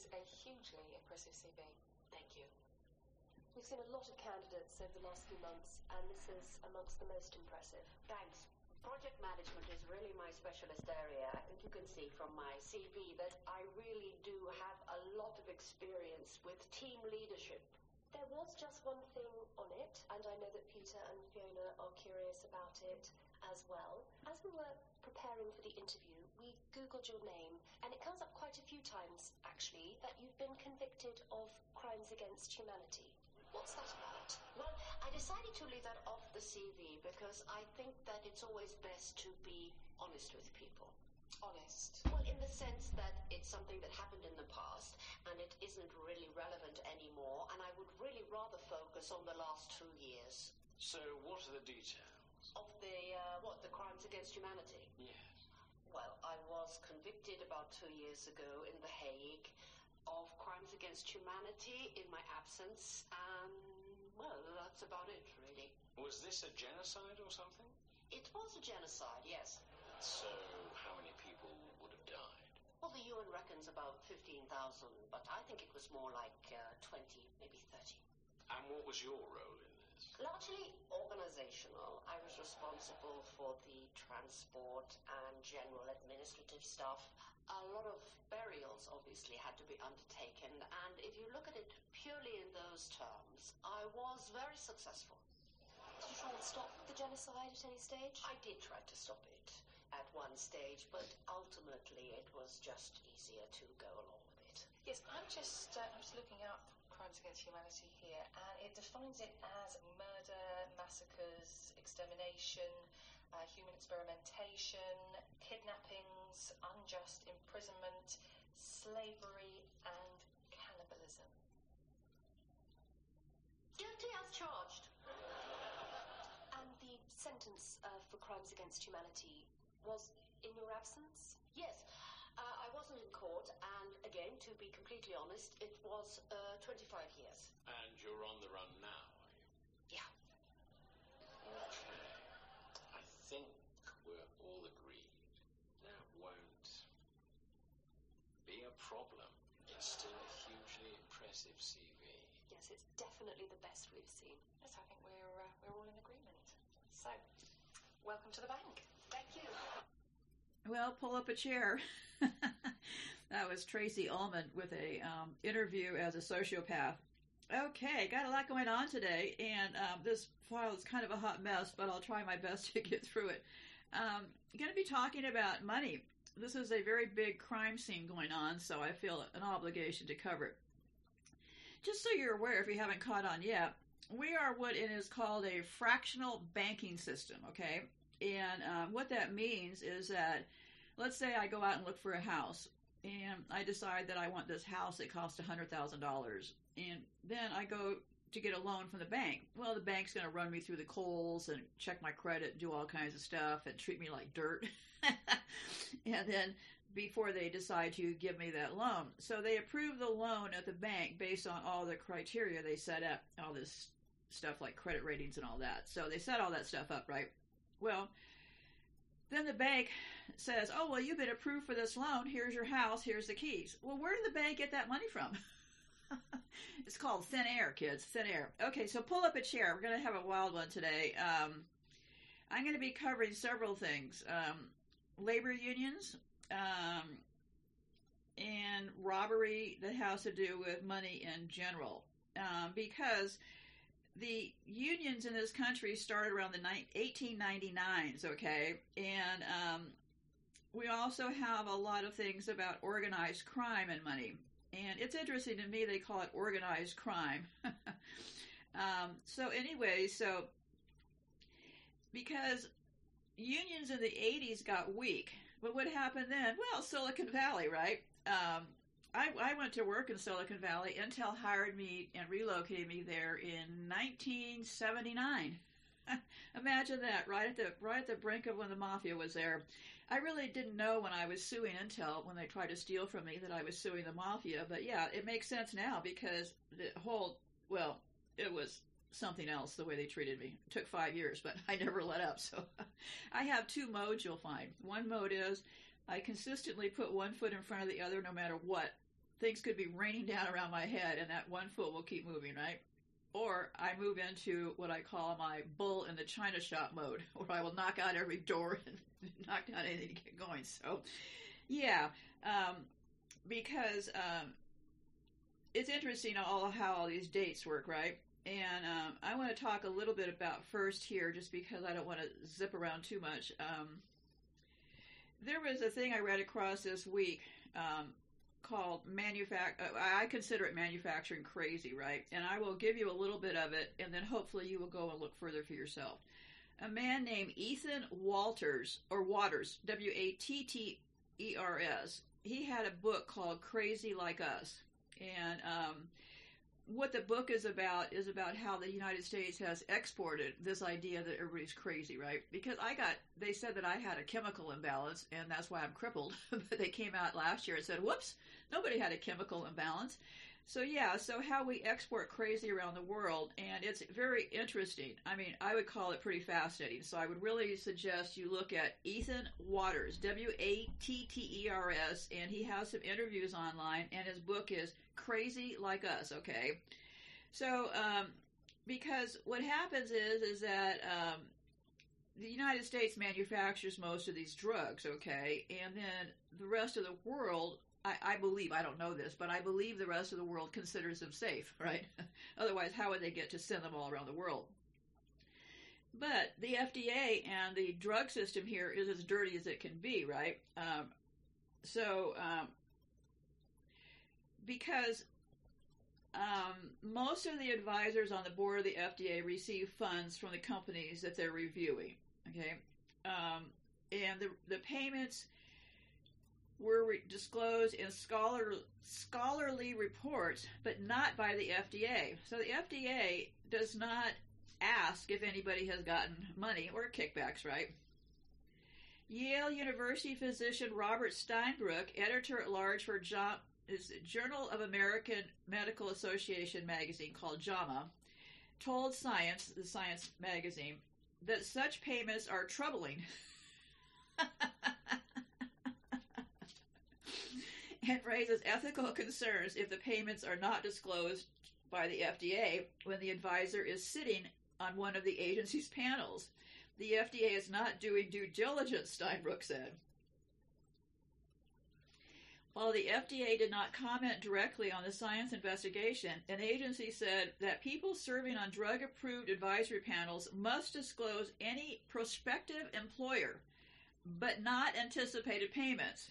is a hugely impressive CV. Thank you. We've seen a lot of candidates over the last few months, and this is amongst the most impressive. Thanks. Project management is really my specialist area. I think you can see from my CV that I really do have a lot of experience with team leadership. There was just one thing on it, and I know that Peter and Fiona are curious about it as well. As we were preparing for the interview, we Googled your name, and it comes up quite a few times, actually, that you've been convicted of crimes against humanity. What's that about? Well, I decided to leave that off the CV because I think that it's always best to be honest with people. Honest. Well, in the sense that it's something that happened in the past and it isn't really relevant anymore, and I would really rather focus on the last two years. So, what are the details? Of the, uh, what, the crimes against humanity? Yes. Well, I was convicted about two years ago in The Hague of crimes against humanity in my absence, and, well, that's about it, really. Was this a genocide or something? It was a genocide, yes. So, how many people would have died? Well, the UN reckons about 15,000, but I think it was more like uh, 20, maybe 30. And what was your role in? Largely organizational. I was responsible for the transport and general administrative stuff. A lot of burials obviously had to be undertaken, and if you look at it purely in those terms, I was very successful. Did you try and stop the genocide at any stage? I did try to stop it at one stage, but ultimately it was just easier to go along with it. Yes, I'm just, uh, I'm just looking up crimes against humanity here, and it defines it as murder, massacres, extermination, uh, human experimentation, kidnappings, unjust imprisonment, slavery, and cannibalism. Guilty as charged. And the sentence uh, for crimes against humanity was in your absence? Yes. Uh, I wasn't in court, and again, to be completely honest, it was uh, 25 years. And you're on the run now, are you? Yeah. Okay. I think we're all agreed. That won't be a problem. It's still a hugely impressive CV. Yes, it's definitely the best we've seen. Yes, I think we're, uh, we're all in agreement. So, welcome to the bank. Well, pull up a chair. that was Tracey Ullman with a um, interview as a sociopath. Okay, got a lot going on today, and um, this file is kind of a hot mess, but I'll try my best to get through it. Um, going to be talking about money. This is a very big crime scene going on, so I feel an obligation to cover it. Just so you're aware, if you haven't caught on yet, we are what it is called a fractional banking system, okay? And um, what that means is that, let's say I go out and look for a house, and I decide that I want this house that costs $100,000. And then I go to get a loan from the bank. Well, the bank's going to run me through the coals and check my credit, do all kinds of stuff, and treat me like dirt. and then before they decide to give me that loan. So they approve the loan at the bank based on all the criteria they set up, all this stuff like credit ratings and all that. So they set all that stuff up, right? Well, then the bank says, "Oh, well, you've been approved for this loan. Here's your house. Here's the keys." Well, where did the bank get that money from? it's called thin air, kids. Thin air. Okay, so pull up a chair. We're going to have a wild one today. Um, I'm going to be covering several things: um, labor unions, um, and robbery that has to do with money in general, um, because the unions in this country started around the 1899s, okay? And um, we also have a lot of things about organized crime and money. And it's interesting to me they call it organized crime. um, so, anyway, so because unions in the 80s got weak, but what happened then? Well, Silicon Valley, right? Um, I, I went to work in Silicon Valley. Intel hired me and relocated me there in 1979. Imagine that, right at the right at the brink of when the mafia was there. I really didn't know when I was suing Intel when they tried to steal from me that I was suing the mafia. But yeah, it makes sense now because the whole well, it was something else the way they treated me. It took five years, but I never let up. So I have two modes you'll find. One mode is I consistently put one foot in front of the other no matter what. Things could be raining down around my head, and that one foot will keep moving, right? Or I move into what I call my bull in the china shop mode, where I will knock out every door and knock down anything to get going. So, yeah, um, because um, it's interesting all how all these dates work, right? And um, I want to talk a little bit about first here, just because I don't want to zip around too much. Um, there was a thing I read across this week um, called manufac. Uh, I consider it manufacturing crazy, right? And I will give you a little bit of it, and then hopefully you will go and look further for yourself. A man named Ethan Walters or Watters, W A T T E R S. He had a book called Crazy Like Us, and um, what the book is about is about how the United States has exported this idea that everybody's crazy, right? Because I got, they said that I had a chemical imbalance and that's why I'm crippled. but they came out last year and said, whoops, nobody had a chemical imbalance. So, yeah, so how we export crazy around the world, and it's very interesting. I mean, I would call it pretty fascinating. So, I would really suggest you look at Ethan Watters, W A T T E R S, and he has some interviews online, and his book is Crazy Like Us, okay? So, um, because what happens is, is that um, the United States manufactures most of these drugs, okay, and then the rest of the world I, I, believe, I don't know this, but I believe the rest of the world considers them safe, right? Otherwise, how would they get to send them all around the world? But the FDA and the drug system here is as dirty as it can be, right? Um, so, um, because um, most of the advisors on the board of the FDA receive funds from the companies that they're reviewing, okay? Um, and the, the payments were re- disclosed in scholar, scholarly reports, but not by the FDA. So the FDA does not ask if anybody has gotten money or kickbacks, right? Yale University physician Robert Steinbrook, editor at large for John, Journal of American Medical Association magazine called JAMA, told Science, the Science magazine, that such payments are troubling. and raises ethical concerns if the payments are not disclosed by the FDA when the advisor is sitting on one of the agency's panels. The FDA is not doing due diligence, Steinbrook said. While the FDA did not comment directly on the science investigation, an agency said that people serving on drug approved advisory panels must disclose any prospective employer, but not anticipated payments.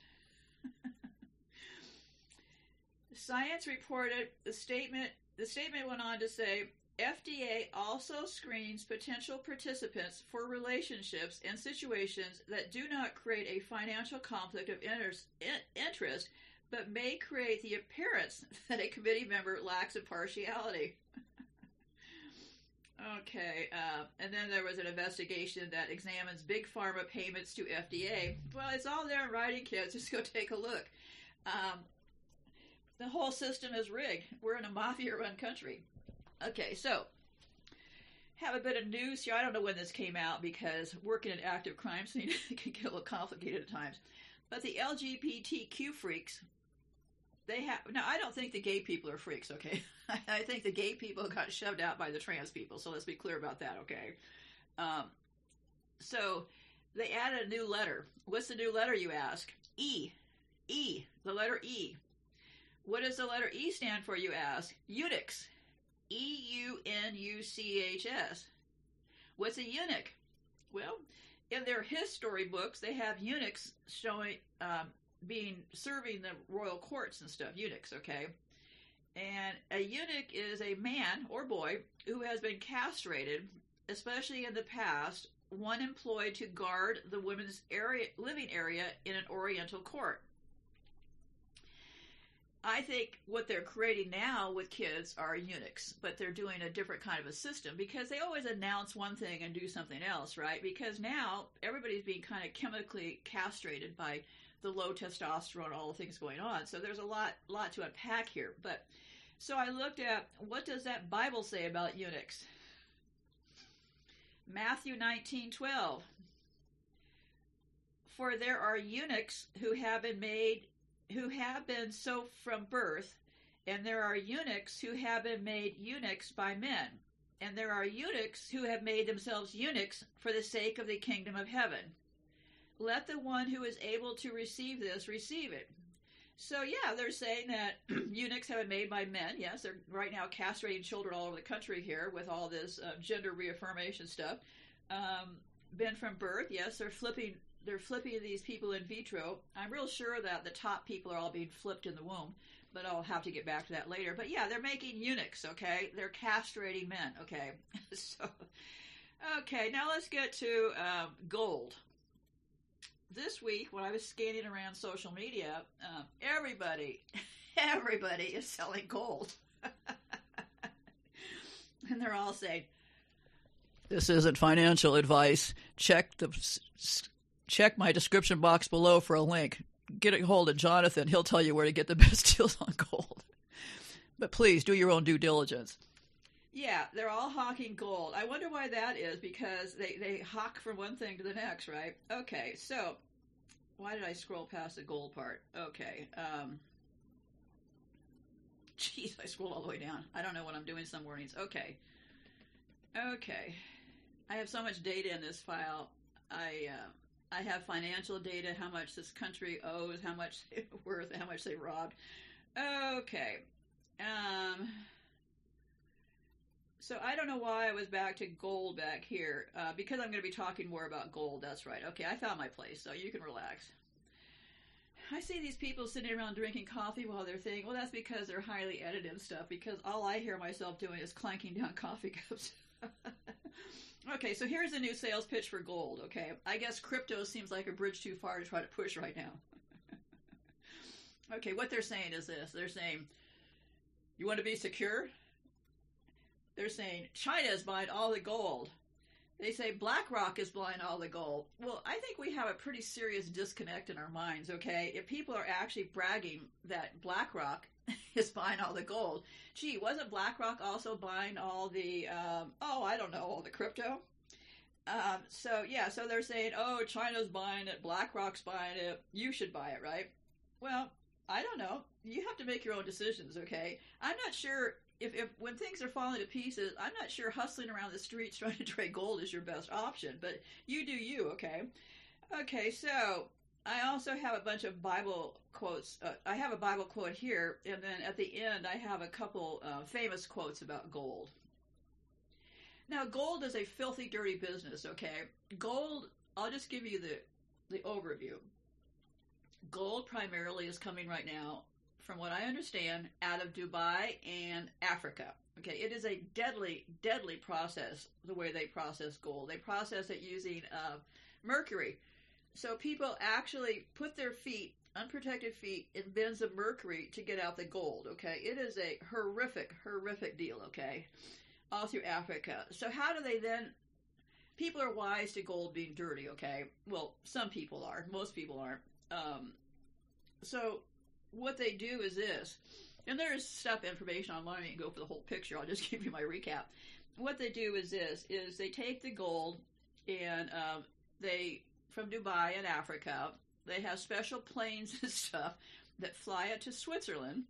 Science reported the statement. The statement went on to say FDA also screens potential participants for relationships and situations that do not create a financial conflict of interest, but may create the appearance that a committee member lacks impartiality. okay, uh, and then there was an investigation that examines big pharma payments to FDA. Well, it's all there in writing, kids. Just go take a look. Um, the whole system is rigged. We're in a mafia run country. Okay, so have a bit of news here. I don't know when this came out because working in active crime scene can get a little complicated at times. But the LGBTQ freaks, they have now. I don't think the gay people are freaks. Okay, I think the gay people got shoved out by the trans people. So let's be clear about that. Okay. Um, so they added a new letter. What's the new letter, you ask? E. E. The letter E. What does the letter E stand for, you ask? Eunuchs. E U N U C H S. What's a eunuch? Well, in their history books, they have eunuchs showing, um, being, serving the royal courts and stuff. Eunuchs, okay? And a eunuch is a man or boy who has been castrated, especially in the past, one employed to guard the women's area, living area in an oriental court. I think what they're creating now with kids are eunuchs, but they're doing a different kind of a system because they always announce one thing and do something else, right? Because now everybody's being kind of chemically castrated by the low testosterone, all the things going on. So there's a lot, lot to unpack here. But so I looked at what does that Bible say about eunuchs? Matthew 19:12. For there are eunuchs who have been made who have been so from birth, and there are eunuchs who have been made eunuchs by men, and there are eunuchs who have made themselves eunuchs for the sake of the kingdom of heaven. Let the one who is able to receive this receive it. So yeah, they're saying that eunuchs have been made by men. Yes, they're right now castrating children all over the country here with all this uh, gender reaffirmation stuff. Um, been from birth. Yes, they're flipping. They're flipping these people in vitro. I'm real sure that the top people are all being flipped in the womb, but I'll have to get back to that later. But yeah, they're making eunuchs. Okay, they're castrating men. Okay, so okay, now let's get to um, gold this week when I was scanning around social media, um, everybody, everybody is selling gold, and they're all saying, "This isn't financial advice. Check the check my description box below for a link. Get a hold of Jonathan; he'll tell you where to get the best deals on gold. But please do your own due diligence." Yeah, they're all hawking gold. I wonder why that is because they, they hawk from one thing to the next, right? Okay, so why did I scroll past the gold part? Okay. Um, jeez, I scrolled all the way down. I don't know what I'm doing some mornings. Okay. Okay. I have so much data in this file. I uh, I have financial data, how much this country owes, how much they're worth, how much they robbed. Okay. Um, so I don't know why I was back to gold back here. Uh, because I'm going to be talking more about gold. That's right. Okay, I found my place, so you can relax. I see these people sitting around drinking coffee while they're thinking, well, that's because they're highly edited stuff. Because all I hear myself doing is clanking down coffee cups. okay, so here's a new sales pitch for gold. Okay, I guess crypto seems like a bridge too far to try to push right now. okay, what they're saying is this: they're saying, you want to be secure? They're saying China is buying all the gold. They say BlackRock is buying all the gold. Well, I think we have a pretty serious disconnect in our minds, okay? If people are actually bragging that BlackRock is buying all the gold, gee, wasn't BlackRock also buying all the, um, oh, I don't know, all the crypto? Um, so, yeah, so they're saying, oh, China's buying it, BlackRock's buying it, you should buy it, right? Well, I don't know. You have to make your own decisions, okay? I'm not sure if, if when things are falling to pieces, I'm not sure hustling around the streets trying to trade gold is your best option, but you do you, okay? Okay, so I also have a bunch of Bible quotes. Uh, I have a Bible quote here, and then at the end, I have a couple uh, famous quotes about gold. Now, gold is a filthy, dirty business, okay? Gold, I'll just give you the, the overview. Gold primarily is coming right now from what I understand, out of Dubai and Africa. Okay, it is a deadly, deadly process the way they process gold. They process it using uh, mercury. So people actually put their feet, unprotected feet, in bins of mercury to get out the gold. Okay, it is a horrific, horrific deal. Okay, all through Africa. So how do they then? People are wise to gold being dirty. Okay, well, some people are. Most people aren't. Um, so what they do is this, and there's stuff information online. You can go for the whole picture. I'll just give you my recap. What they do is this: is they take the gold and um, they from Dubai and Africa. They have special planes and stuff that fly it to Switzerland.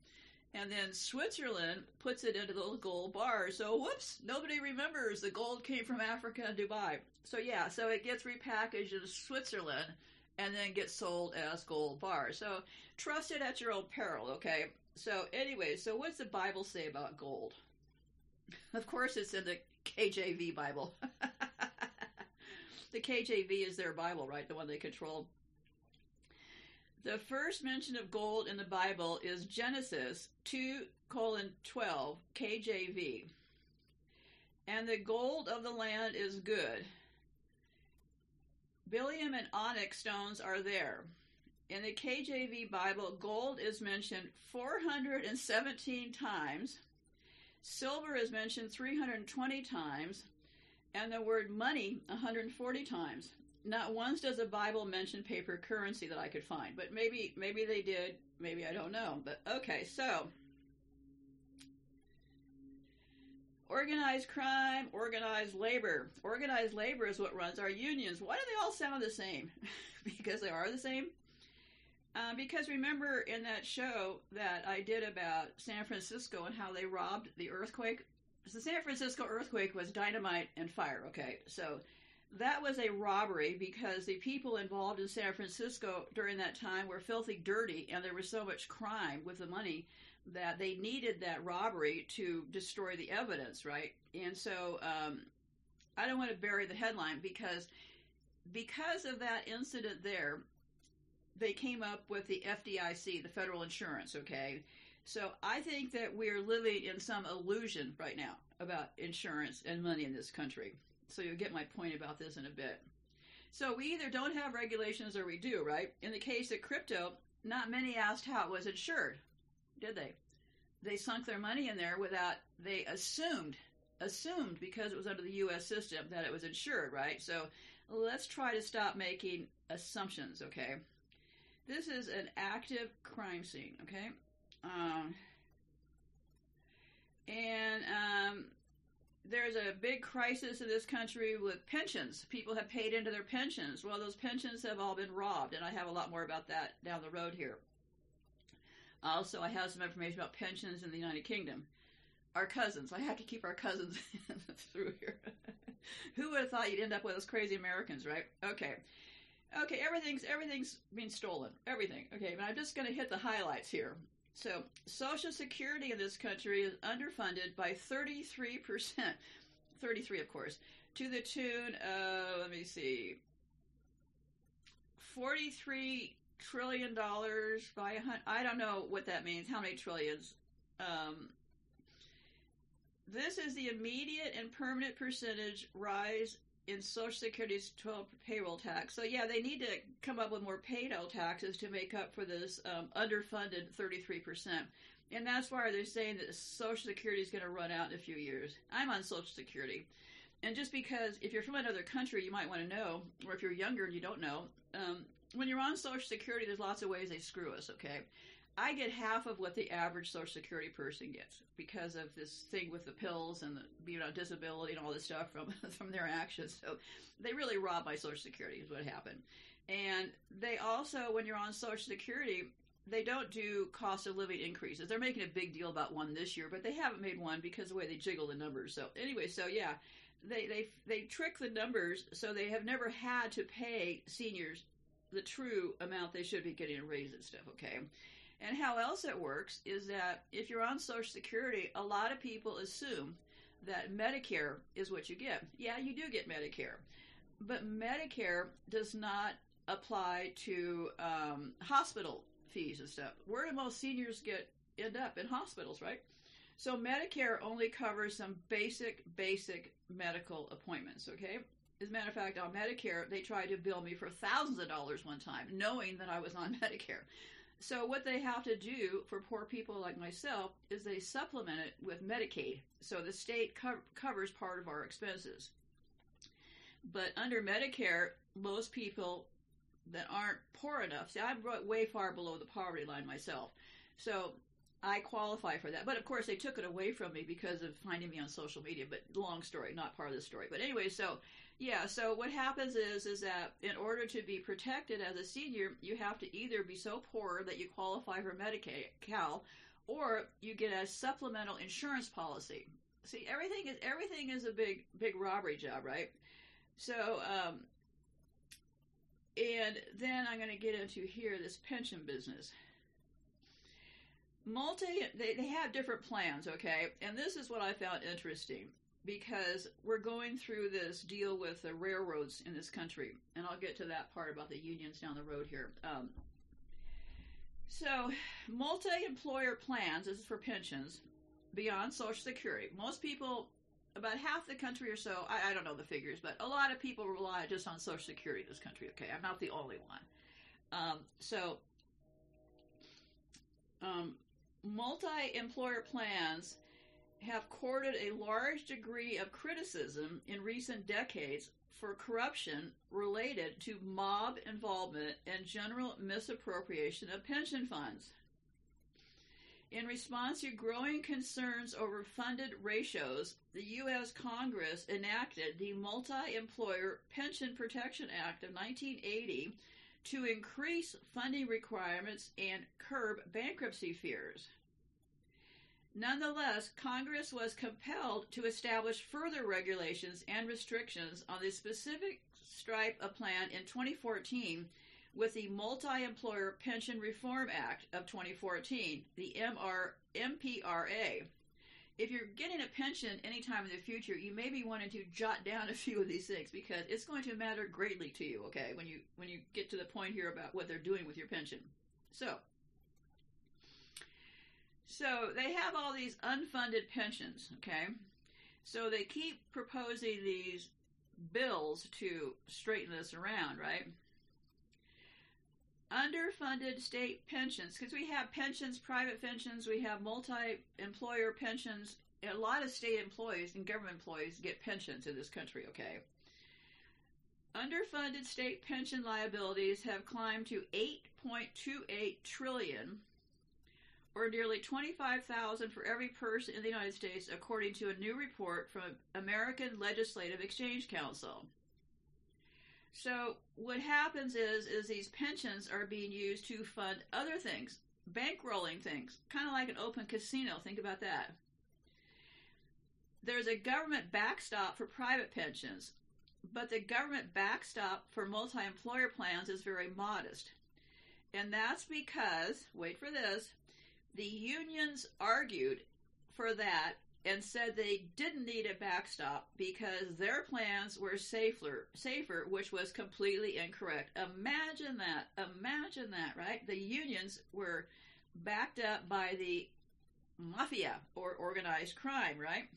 And then Switzerland puts it into those gold bars. So whoops, nobody remembers the gold came from Africa and Dubai. So yeah, so it gets repackaged in Switzerland and then get sold as gold bars. So trust it at your own peril, okay? So anyway, so what's the Bible say about gold? Of course, it's in the KJV Bible. the KJV is their Bible, right? The one they control. The first mention of gold in the Bible is Genesis 2 colon 12 KJV. And the gold of the land is good Bdellium and onyx stones are there. In the KJV Bible, gold is mentioned 417 times, silver is mentioned 320 times, and the word money 140 times. Not once does the Bible mention paper currency that I could find, but maybe maybe they did, maybe I don't know. But okay, so Organized crime, organized labor. Organized labor is what runs our unions. Why do they all sound the same? because they are the same. Uh, because remember in that show that I did about San Francisco and how they robbed the earthquake? The San Francisco earthquake was dynamite and fire, okay? So that was a robbery because the people involved in San Francisco during that time were filthy dirty and there was so much crime with the money that they needed that robbery to destroy the evidence, right? And so um, I don't want to bury the headline because because of that incident there, they came up with the FDIC, the federal insurance, okay? So I think that we're living in some illusion right now about insurance and money in this country. So you'll get my point about this in a bit. So we either don't have regulations or we do, right? In the case of crypto, not many asked how it was insured, did they? They sunk their money in there without, they assumed, assumed because it was under the U.S. system that it was insured, right? So let's try to stop making assumptions, okay? This is an active crime scene, okay? Um, and um, there's a big crisis in this country with pensions. People have paid into their pensions. Well, those pensions have all been robbed, and I have a lot more about that down the road here. Also, I have some information about pensions in the United Kingdom. Our cousins. I have to keep our cousins through here. Who would have thought you'd end up with those crazy Americans, right? Okay. Okay, everything's everything's being stolen. Everything. Okay, but I'm just going to hit the highlights here. So, Social Security in this country is underfunded by 33%. 33, of course, to the tune of, let me see, 43 trillion dollars by a hundred. I don't know what that means. How many trillions? Um, this is the immediate and permanent percentage rise in Social Security's 12 payroll tax. So yeah, they need to come up with more payroll taxes to make up for this um, underfunded 33%. And that's why they're saying that Social Security is going to run out in a few years. I'm on Social Security. And just because if you're from another country, you might want to know, or if you're younger and you don't know, um, when you're on Social Security, there's lots of ways they screw us, okay? I get half of what the average Social Security person gets because of this thing with the pills and the being on disability and all this stuff from from their actions. So they really rob my Social Security is what happened. And they also, when you're on Social Security, they don't do cost of living increases. They're making a big deal about one this year, but they haven't made one because of the way they jiggle the numbers. So anyway, so yeah, they they they trick the numbers so they have never had to pay seniors the true amount they should be getting a raise and stuff. Okay. And how else it works is that if you're on Social Security, a lot of people assume that Medicare is what you get. Yeah, you do get Medicare, but Medicare does not apply to um, hospital fees and stuff. Where do most seniors get end up in hospitals, right? So Medicare only covers some basic, basic medical appointments. Okay. As a matter of fact, on Medicare, they tried to bill me for thousands of dollars one time, knowing that I was on Medicare. So what they have to do for poor people like myself is they supplement it with Medicaid. So the state co- covers part of our expenses. But under Medicare, most people that aren't poor enough, see, I'm way far below the poverty line myself. So I qualify for that. But of course, they took it away from me because of finding me on social media. But long story, not part of the story. But anyway, so yeah, so what happens is is that in order to be protected as a senior, you have to either be so poor that you qualify for Medicaid or you get a supplemental insurance policy. See, everything is everything is a big big robbery job, right? So, um, and then I'm going to get into here this pension business multi they, they have different plans okay and this is what i found interesting because we're going through this deal with the railroads in this country and i'll get to that part about the unions down the road here. Um, so multi-employer plans this is for pensions beyond social security. Most people about half the country or so I, I don't know the figures but a lot of people rely just on social security in this country okay? I'm not the only one. Um, so um, multi-employer plans have courted a large degree of criticism in recent decades for corruption related to mob involvement and general misappropriation of pension funds. In response to growing concerns over funded ratios, the U.S. Congress enacted the Multi Employer Pension Protection Act of 1980 to increase funding requirements and curb bankruptcy fears. Nonetheless, Congress was compelled to establish further regulations and restrictions on the specific stripe of plan in 2014 with the Multi Employer Pension Reform Act of 2014, the MR, MPRA. If you're getting a pension anytime in the future, you may be wanting to jot down a few of these things because it's going to matter greatly to you, okay, when you when you get to the point here about what they're doing with your pension. So, so they have all these unfunded pensions, okay? So they keep proposing these bills to straighten this around, right? Underfunded state pensions, because we have pensions, private pensions, we have multi employer pensions. A lot of state employees and government employees get pensions in this country, okay? Underfunded state pension liabilities have climbed to 8.28 trillion or nearly 25,000 for every person in the United States, according to a new report from American Legislative Exchange Council. So what happens is is these pensions are being used to fund other things, bankrolling things, kind of like an open casino. Think about that. There's a government backstop for private pensions, but the government backstop for multi-employer plans is very modest. And that's because, wait for this, the unions argued for that and said they didn't need a backstop because their plans were safer, safer, which was completely incorrect. Imagine that. Imagine that, right? The unions were backed up by the mafia or organized crime, right?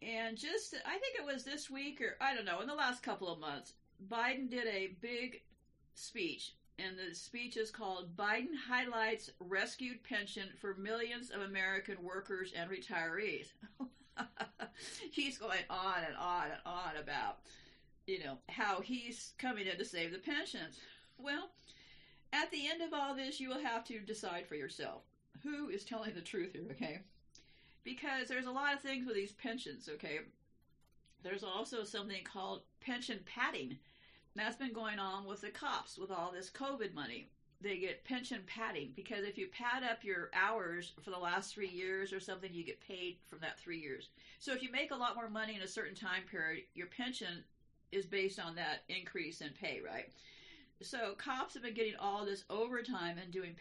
And just, I think it was this week or I don't know, in the last couple of months, Biden did a big speech and the speech is called Biden Highlights Rescued Pension for Millions of American Workers and Retirees. he's going on and on and on about, you know, how he's coming in to save the pensions. Well, at the end of all this, you will have to decide for yourself who is telling the truth here, okay? Because there's a lot of things with these pensions, okay? There's also something called pension padding that's been going on with the cops with all this COVID money. They get pension padding because if you pad up your hours for the last three years or something, you get paid from that three years. So if you make a lot more money in a certain time period, your pension is based on that increase in pay, right? So cops have been getting all this overtime and doing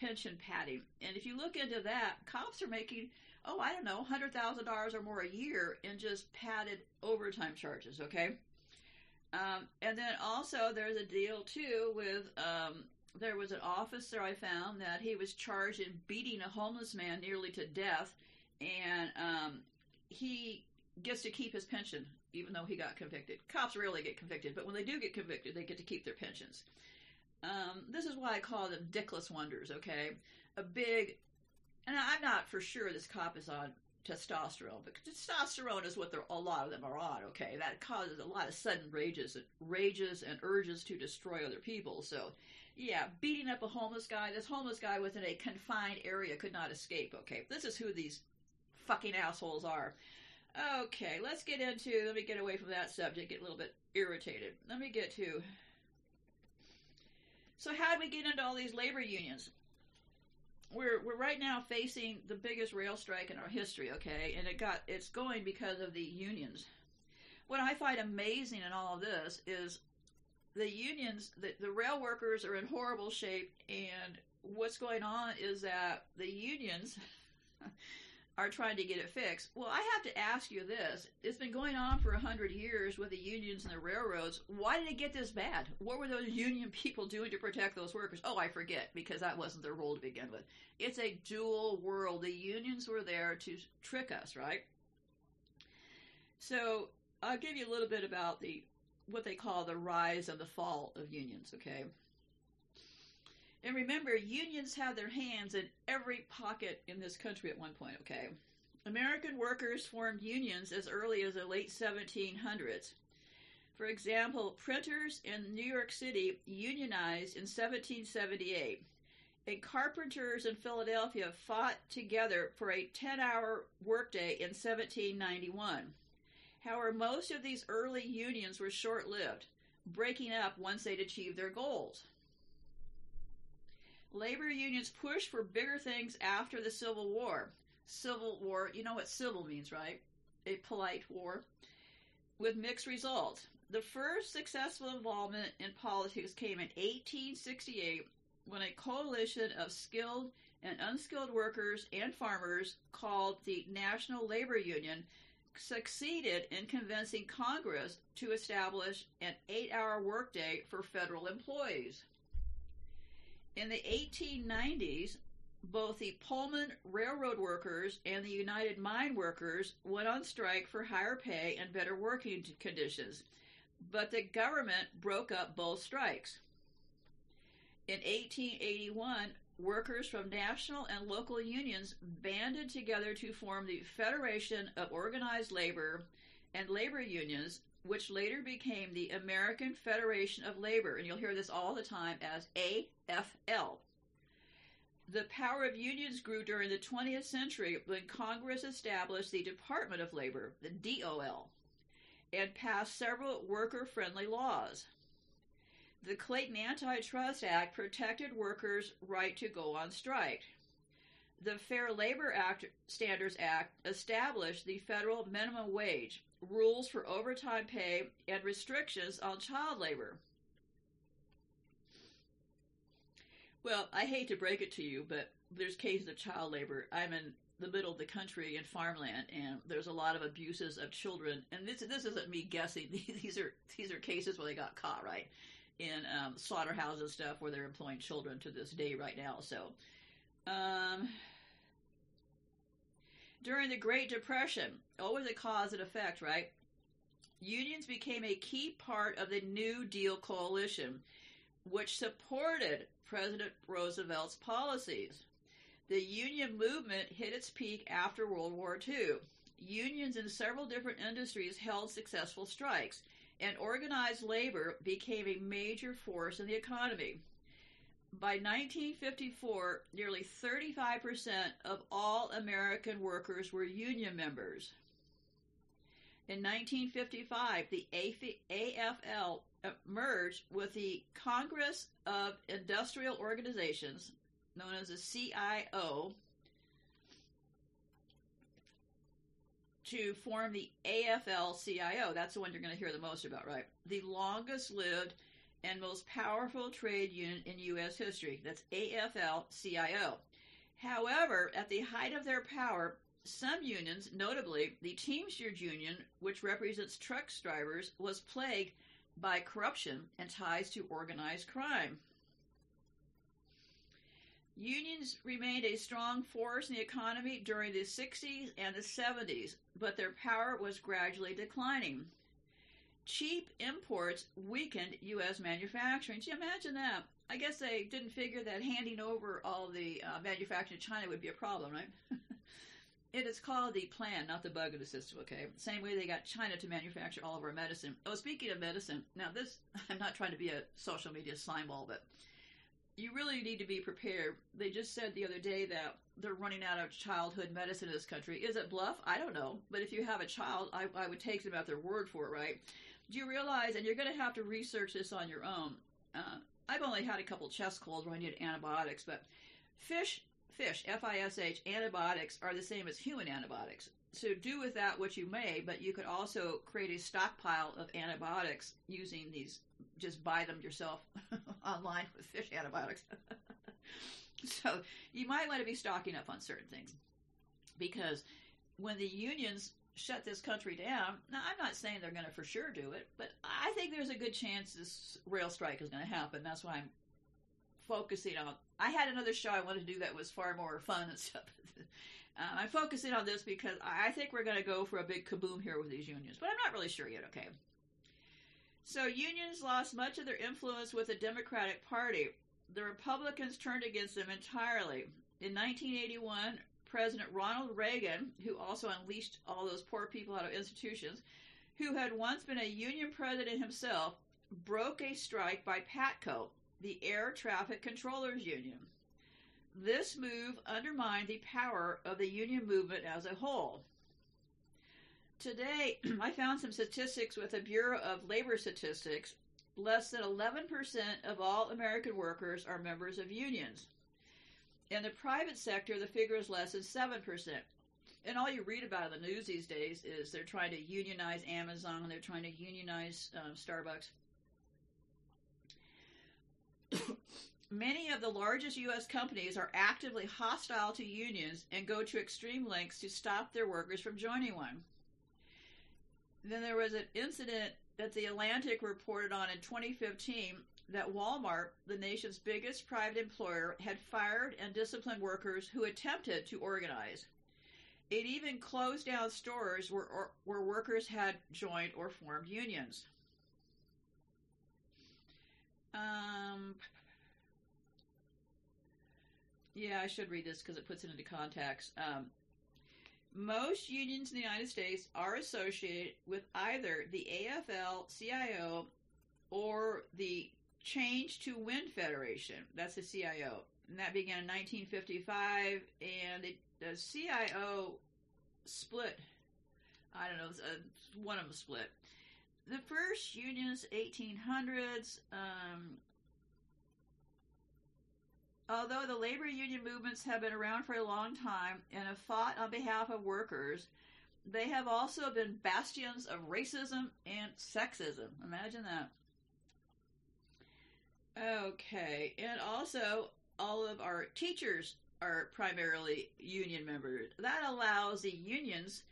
pension padding. And if you look into that, cops are making, oh, I don't know, $100,000 or more a year in just padded overtime charges, okay? Um, and then also there's a deal too with um, there was an officer I found that he was charged in beating a homeless man nearly to death, and um, he gets to keep his pension even though he got convicted. Cops rarely get convicted, but when they do get convicted, they get to keep their pensions. Um, this is why I call them dickless wonders. Okay, a big, and I'm not for sure this cop is on testosterone, but testosterone is what a lot of them are on. Okay, that causes a lot of sudden rages, rages and urges to destroy other people. So, yeah, beating up a homeless guy. This homeless guy was in a confined area could not escape. Okay, this is who these fucking assholes are. Okay, let's get into. Let me get away from that subject. Get a little bit irritated. Let me get to. So, how do we get into all these labor unions? We're we're right now facing the biggest rail strike in our history, okay? And it got it's going because of the unions. What I find amazing in all of this is the unions, the, the rail workers are in horrible shape, and what's going on is that the unions are trying to get it fixed. Well, I have to ask you this. It's been going on for a hundred years with the unions and the railroads. Why did it get this bad? What were those union people doing to protect those workers? Oh, I forget, because that wasn't their role to begin with. It's a dual world. The unions were there to trick us, right? So I'll give you a little bit about the what they call the rise and the fall of unions, okay? And remember, unions had their hands in every pocket in this country at one point, okay? American workers formed unions as early as the late 1700s. For example, printers in New York City unionized in 1778, and carpenters in Philadelphia fought together for a 10 hour workday in 1791. However, most of these early unions were short lived. breaking up once they'd achieved their goals. Labor unions pushed for bigger things after the Civil War. Civil War, you know what civil means, right? A polite war. With mixed results. The first successful involvement in politics came in 1868 when a coalition of skilled and unskilled workers and farmers called the National Labor Union succeeded in convincing Congress to establish an eight hour workday for federal employees. In the 1890s, both the Pullman Railroad workers and the United Mine Workers went on strike for higher pay and better working conditions, but the government broke up both strikes. In 1881, workers from national and local unions banded together to form the Federation of Organized Labor and Labor Unions, which later became the American Federation of Labor, and you'll hear this all the time as AFL. The power of unions grew during the 20th century when Congress established the Department of Labor, the DOL, and passed several worker friendly laws. The Clayton Antitrust Act protected workers' right to go on strike. The Fair Labor Act Standards Act established the federal minimum wage, rules for overtime pay, and restrictions on child labor. Well, I hate to break it to you, but there's cases of child labor. I'm in the middle of the country in farmland, and there's a lot of abuses of children. And this this isn't me guessing. These are these are cases where they got caught, right? in um, slaughterhouses and stuff where they're employing children to this day right now. So, um, during the Great Depression, oh, always a cause and effect, right? Unions became a key part of the New Deal coalition, which supported President Roosevelt's policies. The union movement hit its peak after World War II. Unions in several different industries held successful strikes and organized labor became a major force in the economy. By 1954, nearly 35% of all American workers were union members. In 1955, the AFL merged with the Congress of Industrial Organizations, known as the CIO, to form the AFL CIO. That's the one you're going to hear the most about, right? The longest lived and most powerful trade union in U.S. history. That's AFL CIO. However, at the height of their power, some unions, notably the Teamsters Union, which represents truck drivers, was plagued by corruption and ties to organized crime. Unions remained a strong force in the economy during the 60s and the 70s, but their power was gradually declining. Cheap imports weakened U.S. manufacturing. You imagine that? I guess they didn't figure that handing over all the uh, manufacturing to China would be a problem, right? it is called the plan, not the bug of the system, okay? Same way they got China to manufacture all of our medicine. Oh, speaking of medicine, now this, I'm not trying to be a social media slimeball, but you really need to be prepared. They just said the other day that they're running out of childhood medicine in this country. Is it bluff? I don't know. But if you have a child, I, I would take them at their word for it, right? Do you realize, and you're going to have to research this on your own. Uh, I've only had a couple chest colds where I needed antibiotics, but fish, fish, F-I-S-H, antibiotics are the same as human antibiotics. So do with that what you may, but you could also create a stockpile of antibiotics using these. Just buy them yourself online with fish antibiotics. so you might want to be stocking up on certain things because when the unions shut this country down, now I'm not saying they're going to for sure do it, but I think there's a good chance this rail strike is going to happen. That's why I'm focusing on. I had another show I wanted to do that was far more fun and stuff. Um, I'm focusing on this because I think we're going to go for a big kaboom here with these unions, but I'm not really sure yet, okay? So, unions lost much of their influence with the Democratic Party. The Republicans turned against them entirely. In 1981, President Ronald Reagan, who also unleashed all those poor people out of institutions, who had once been a union president himself, broke a strike by PATCO, the Air Traffic Controllers Union. This move undermined the power of the union movement as a whole. Today, I found some statistics with the Bureau of Labor Statistics. less than 11% of all American workers are members of unions. In the private sector, the figure is less than 7%. And all you read about in the news these days is they're trying to unionize Amazon, and they're trying to unionize um, Starbucks. Many of the largest U.S. companies are actively hostile to unions and go to extreme lengths to stop their workers from joining one. Then there was an incident that the Atlantic reported on in 2015 that Walmart, the nation's biggest private employer, had fired and disciplined workers who attempted to organize. It even closed down stores where, or, where workers had joined or formed unions. Um, yeah, I should read this because it puts it into context. Um, most unions in the United States are associated with either the AFL CIO or the Change to Win Federation. That's the CIO. And that began in 1955, and it, the CIO split. I don't know, uh, one of them split. The first unions, 1800s, um, Although the labor union movements have been around for a long time and have fought on behalf of workers, they have also been bastions of racism and sexism. Imagine that. Okay, and also all of our teachers are primarily union members. That allows the unions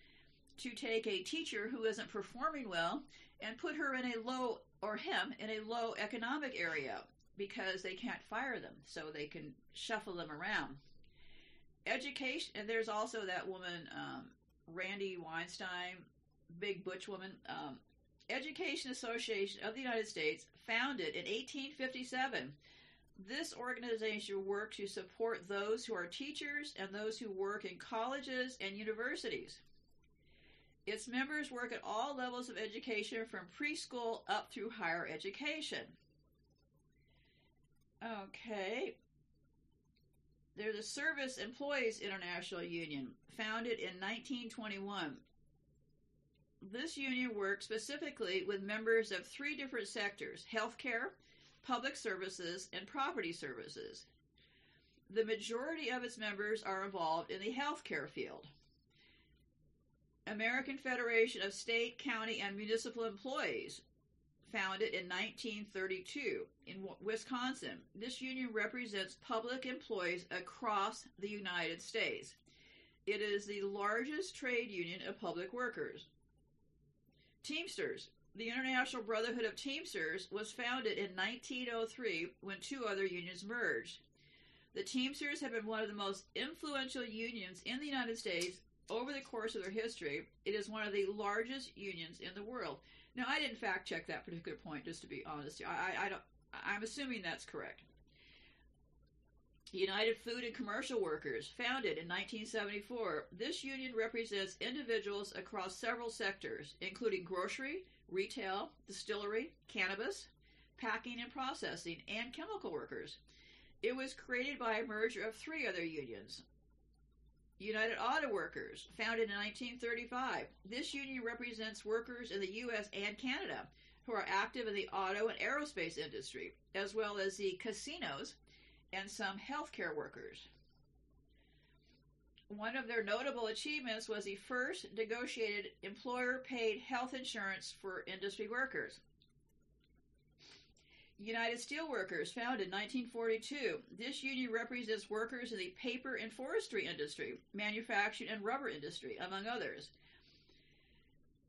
to take a teacher who isn't performing well and put her in a low or him in a low economic area because they can't fire them, so they can shuffle them around. Education, and there's also that woman, um, Randi Weinstein, big butch woman. Um, Education Association of the United States, founded in 1857. This organization works to support those who are teachers and those who work in colleges and universities. Its members work at all levels of education from preschool up through higher education. Okay. They're the Service Employees International Union, founded in 1921. This union works specifically with members of three different sectors healthcare, public services, and property services. The majority of its members are involved in the healthcare field. American Federation of State, County, and Municipal Employees founded in 1932 in Wisconsin. This union represents public employees across the United States. It is the largest trade union of public workers. Teamsters. The International Brotherhood of Teamsters was founded in 1903 when two other unions merged. The Teamsters have been one of the most influential unions in the United States over the course of their history. It is one of the largest unions in the world. Now, I didn't fact check that particular point, just to be honest. I, I, I don't. I'm assuming that's correct. United Food and Commercial Workers, founded in 1974. This union represents individuals across several sectors, including grocery, retail, distillery, cannabis, packing and processing, and chemical workers. It was created by a merger of three other unions United Auto Workers, founded in 1935. This union represents workers in the U.S. and Canada who are active in the auto and aerospace industry, as well as the casinos and some healthcare workers. One of their notable achievements was the first negotiated employer paid health insurance for industry workers. United Steelworkers, founded in 1942. This union represents workers in the paper and forestry industry, manufacturing and rubber industry, among others.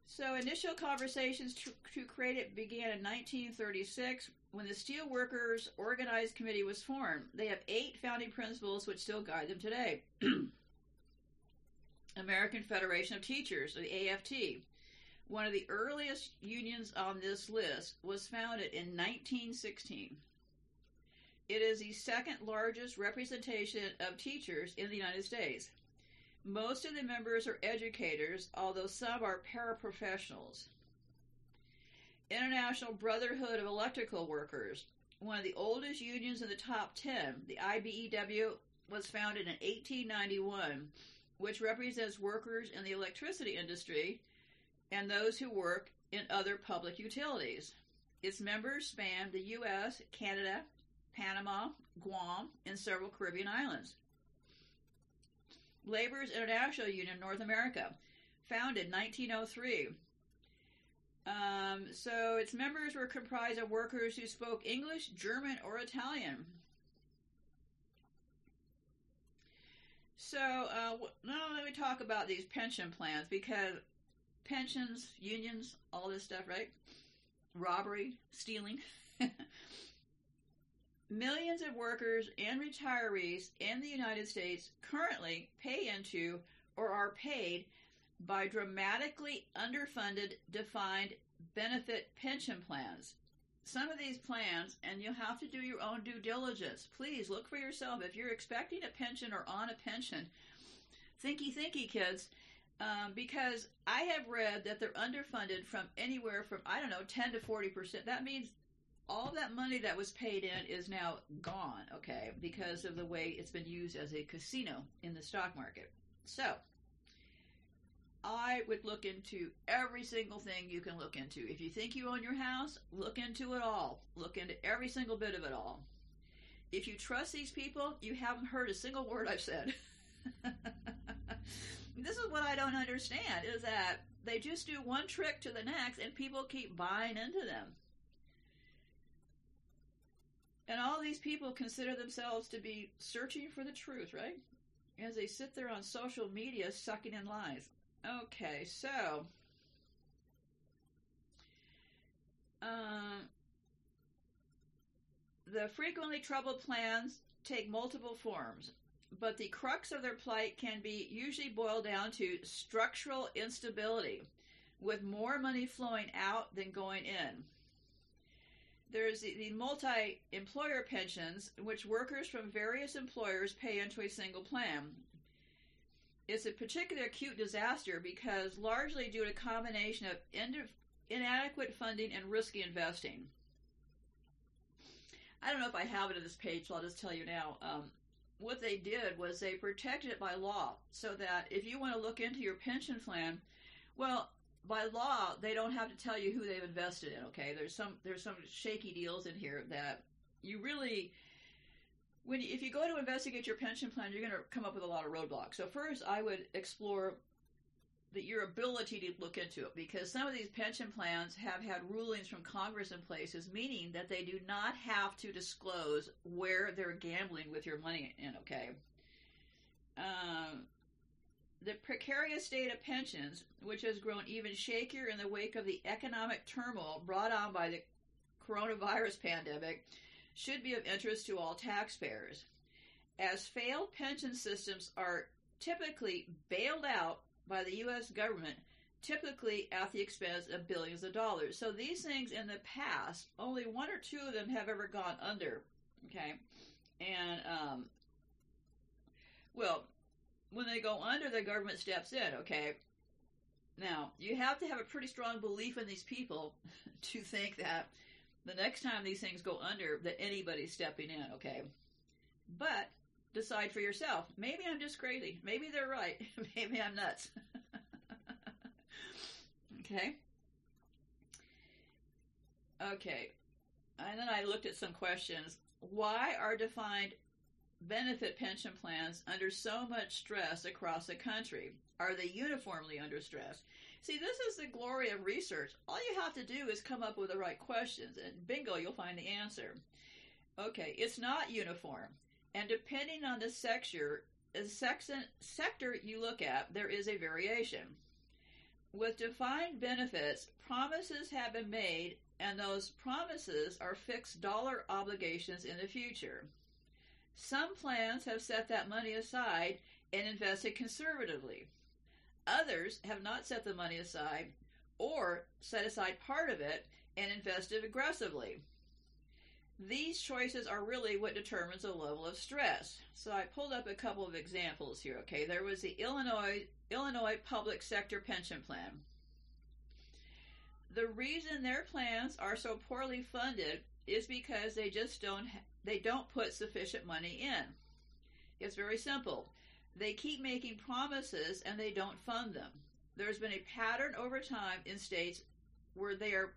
So, initial conversations to, to create it began in 1936 when the Steelworkers Organized Committee was formed. They have eight founding principles which still guide them today. American Federation of Teachers, the AFT, one of the earliest unions on this list was founded in 1916. It is the second largest representation of teachers in the United States. Most of the members are educators, although some are paraprofessionals. International Brotherhood of Electrical Workers, one of the oldest unions in the top 10, the IBEW was founded in 1891, which represents workers in the electricity industry and those who work in other public utilities. Its members span the U.S., Canada, Panama, Guam, and several Caribbean islands. Labor's International Union North America, founded 1903. Um, so its members were comprised of workers who spoke English, German, or Italian. So uh, now let me talk about these pension plans because pensions, unions, all this stuff, right? Robbery, stealing. Millions of workers and retirees in the United States currently pay into or are paid by dramatically underfunded defined benefit pension plans. Some of these plans, and you'll have to do your own due diligence. Please look for yourself. If you're expecting a pension or on a pension, thinky, thinky, kids, um, because I have read that they're underfunded from anywhere from, I don't know, 10 to 40%. That means all that money that was paid in is now gone, okay, because of the way it's been used as a casino in the stock market. So, I would look into every single thing you can look into. If you think you own your house, look into it all. Look into every single bit of it all. If you trust these people, you haven't heard a single word I've said. this is what I don't understand is that they just do one trick to the next and people keep buying into them. And all these people consider themselves to be searching for the truth, right? As they sit there on social media sucking in lies. Okay, so um, the frequently troubled plans take multiple forms, but the crux of their plight can be usually boiled down to structural instability, with more money flowing out than going in. There's the, the multi employer pensions, which workers from various employers pay into a single plan. It's a particularly acute disaster because largely due to a combination of inadequate funding and risky investing. I don't know if I have it in this page, so I'll just tell you now. Um, what they did was they protected it by law so that if you want to look into your pension plan, well, by law, they don't have to tell you who they've invested in. Okay, there's some there's some shaky deals in here that you really when if you go to investigate your pension plan, you're going to come up with a lot of roadblocks. So first, I would explore your ability to look into it because some of these pension plans have had rulings from Congress in places, meaning that they do not have to disclose where they're gambling with your money in. Okay. Um, the precarious state of pensions, which has grown even shakier in the wake of the economic turmoil brought on by the coronavirus pandemic, should be of interest to all taxpayers. As failed pension systems are typically bailed out by the U.S. government, typically at the expense of billions of dollars. So these things in the past, only one or two of them have ever gone under. Okay, and um, well, when they go under, the government steps in. Okay, now you have to have a pretty strong belief in these people to think that the next time these things go under that anybody's stepping in, okay? But decide for yourself. Maybe I'm just crazy. Maybe they're right. Maybe I'm nuts. okay? Okay. And then I looked at some questions. Why are defined benefit pension plans under so much stress across the country? Are they uniformly under stress? See, this is the glory of research. All you have to do is come up with the right questions, and bingo, you'll find the answer. Okay, it's not uniform. And depending on the sector, uh, section, sector you look at, there is a variation. With defined benefits, promises have been made, and those promises are fixed dollar obligations in the future. Some plans have set that money aside and invested conservatively. Others have not set the money aside or set aside part of it and invested aggressively. These choices are really what determines the level of stress. So I pulled up a couple of examples here. Okay, there was the Illinois Illinois Public Sector Pension Plan. The reason their plans are so poorly funded is because they just don't they don't put sufficient money in. It's very simple. They keep making promises and they don't fund them. There's been a pattern over time in states where they are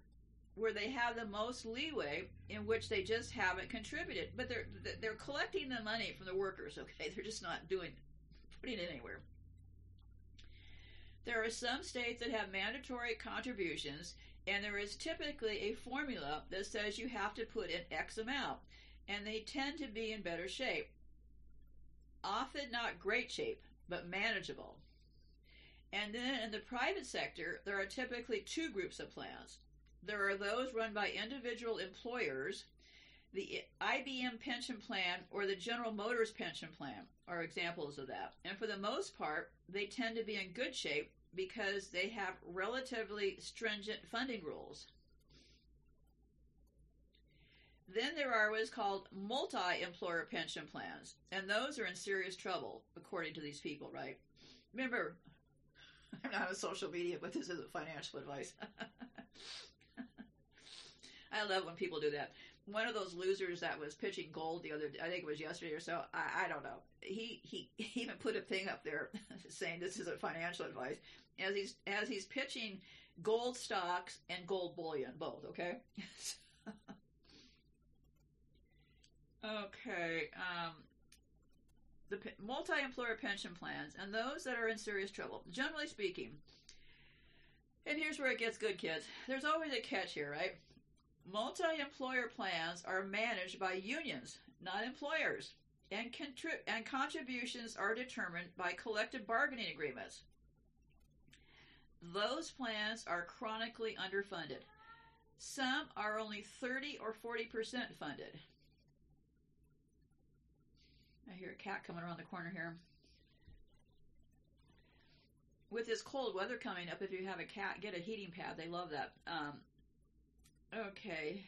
where they have the most leeway in which they just haven't contributed. But they're they're collecting the money from the workers, okay? They're just not doing putting it anywhere. There are some states that have mandatory contributions, and there is typically a formula that says you have to put in X amount, and they tend to be in better shape. Often not great shape, but manageable. And then in the private sector, there are typically two groups of plans. There are those run by individual employers. The IBM pension plan or the General Motors pension plan are examples of that. And for the most part, they tend to be in good shape because they have relatively stringent funding rules. Then there are what is called multi employer pension plans, and those are in serious trouble, according to these people, right? Remember, I'm not on social media, but this isn't financial advice. I love when people do that. One of those losers that was pitching gold the other, I think it was yesterday or so. I, I don't know. He, he he even put a thing up there saying this isn't financial advice as he's as he's pitching gold stocks and gold bullion both. Okay. Okay. Um, the multi-employer pension plans and those that are in serious trouble. Generally speaking, and here's where it gets good, kids. There's always a catch here, right? Multi-employer plans are managed by unions, not employers, and, and contributions are determined by collective bargaining agreements. Those plans are chronically underfunded. Some are only 30 or 40% funded. I hear a cat coming around the corner here. With this cold weather coming up, if you have a cat, get a heating pad. They love that. Um, okay.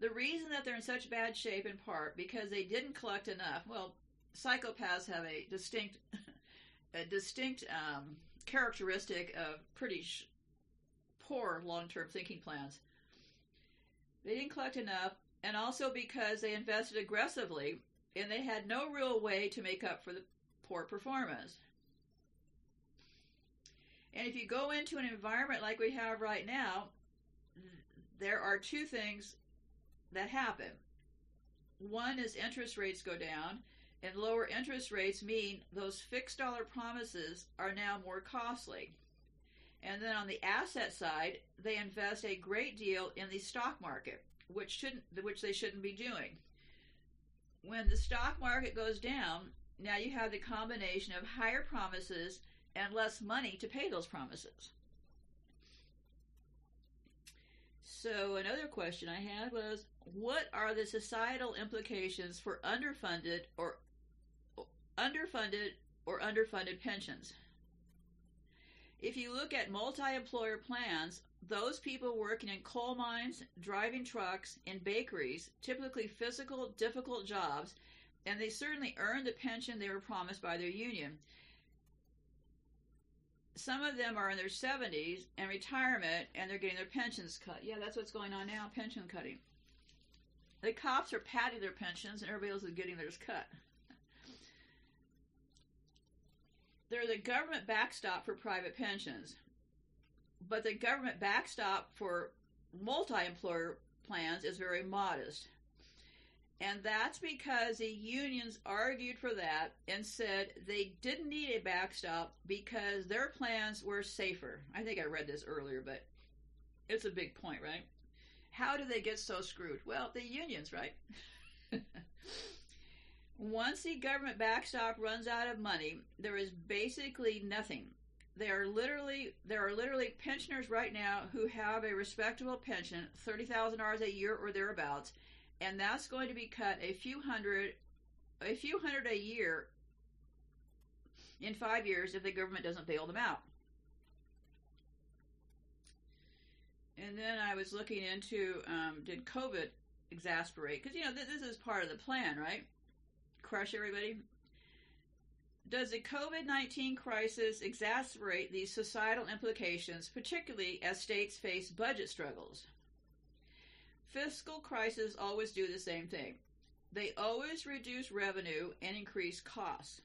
The reason that they're in such bad shape, in part, because they didn't collect enough. Well, psychopaths have a distinct, a distinct um, characteristic of pretty sh- poor long-term thinking plans. They didn't collect enough, and also because they invested aggressively and they had no real way to make up for the poor performance. And if you go into an environment like we have right now, there are two things that happen. One is interest rates go down, and lower interest rates mean those fixed dollar promises are now more costly. And then on the asset side, they invest a great deal in the stock market, which shouldn't which they shouldn't be doing when the stock market goes down, now you have the combination of higher promises and less money to pay those promises. So, another question I had was what are the societal implications for underfunded or underfunded or underfunded pensions? If you look at multi employer plans, those people working in coal mines, driving trucks, in bakeries, typically physical, difficult jobs, and they certainly earned the pension they were promised by their union. Some of them are in their 70s and retirement, and they're getting their pensions cut. Yeah, that's what's going on now pension cutting. The cops are padding their pensions, and everybody else is getting theirs cut. They're the government backstop for private pensions but the government backstop for multi-employer plans is very modest. And that's because the unions argued for that and said they didn't need a backstop because their plans were safer. I think I read this earlier, but it's a big point, right? How do they get so screwed? Well, the unions, right? Once the government backstop runs out of money, there is basically nothing there are literally there are literally pensioners right now who have a respectable pension, thirty thousand dollars a year or thereabouts, and that's going to be cut a few hundred a few hundred a year in five years if the government doesn't bail them out. And then I was looking into um, did COVID exasperate? Because you know this is part of the plan, right? Crush everybody. Does the COVID 19 crisis exacerbate these societal implications, particularly as states face budget struggles? Fiscal crises always do the same thing. They always reduce revenue and increase costs.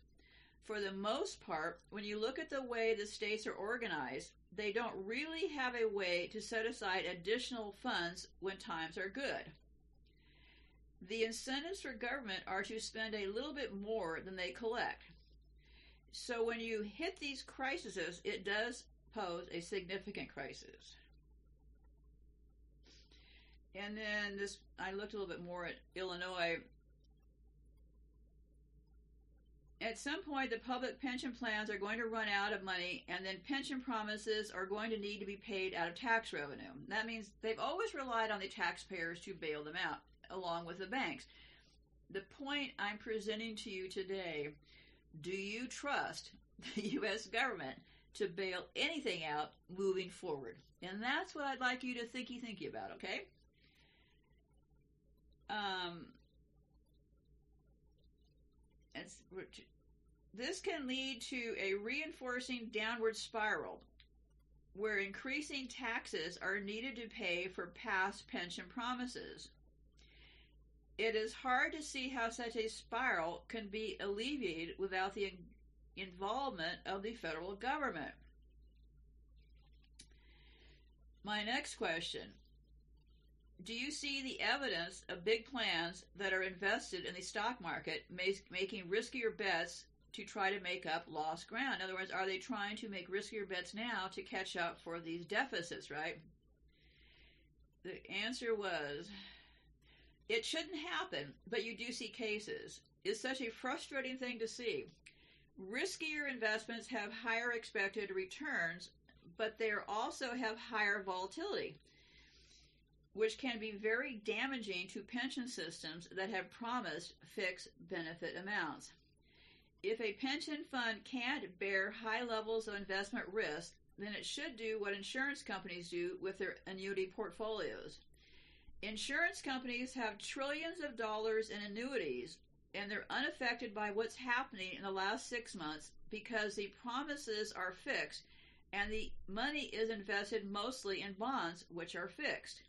for the most part, when you look at the way the states are organized, they don't really have a way to set aside additional funds when times are good. The incentives for government are to spend a little bit more than they collect. So when you hit these crises, it does pose a significant crisis. And then this, I looked a little bit more at Illinois. At some point, the public pension plans are going to run out of money, and then pension promises are going to need to be paid out of tax revenue. That means they've always relied on the taxpayers to bail them out, along with the banks. The point I'm presenting to you today do you trust the U.S. government to bail anything out moving forward? And that's what I'd like you to thinky thinky about, okay? Um, this can lead to a reinforcing downward spiral where increasing taxes are needed to pay for past pension promises. It is hard to see how such a spiral can be alleviated without the involvement of the federal government. My next question Do you see the evidence of big plans that are invested in the stock market making riskier bets to try to make up lost ground? In other words, are they trying to make riskier bets now to catch up for these deficits, right? The answer was it shouldn't happen, but you do see cases. It's such a frustrating thing to see. Riskier investments have higher expected returns, but they also have higher volatility, which can be very damaging to pension systems that have promised fixed benefit amounts. If a pension fund can't bear high levels of investment risk, then it should do what insurance companies do with their annuity portfolios Insurance companies have trillions of dollars in annuities, and they're unaffected by what's happening in the last six months because the promises are fixed and the money is invested mostly in bonds, which are fixed.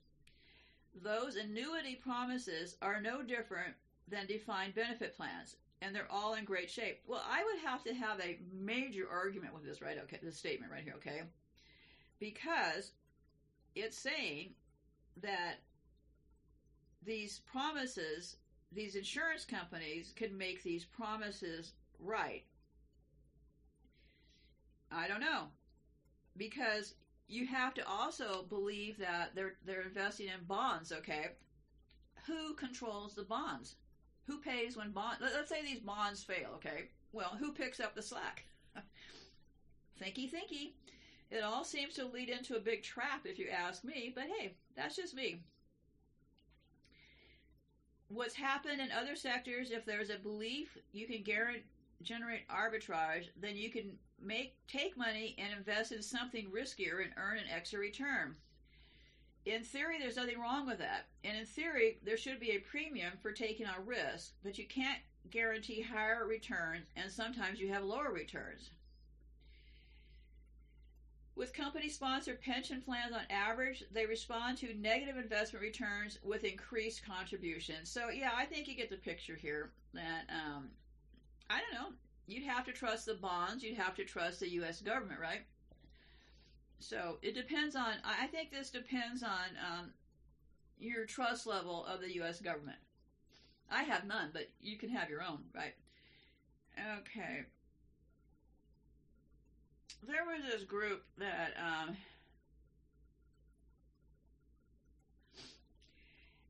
Those annuity promises are no different than defined benefit plans, and they're all in great shape. Well, I would have to have a major argument with this, right? Okay, this statement right here, okay? Because it's saying that these promises, these insurance companies can make these promises right. I don't know. Because you have to also believe that they're they're investing in bonds, okay? Who controls the bonds? Who pays when bond let's say these bonds fail, okay? Well, who picks up the slack? thinky thinky. It all seems to lead into a big trap if you ask me, but hey, that's just me what's happened in other sectors, if there's a belief you can guarantee, generate arbitrage, then you can make take money and invest in something riskier and earn an extra return. In theory, there's nothing wrong with that. And in theory, there should be a premium for taking on risk, but you can't guarantee higher returns, and sometimes you have lower returns. With company sponsored pension plans on average, they respond to negative investment returns with increased contributions. So, yeah, I think you get the picture here that, um, I don't know, you'd have to trust the bonds, you'd have to trust the U.S. government, right? So, it depends on, I think this depends on um, your trust level of the U.S. government. I have none, but you can have your own, right? Okay there was this group that um,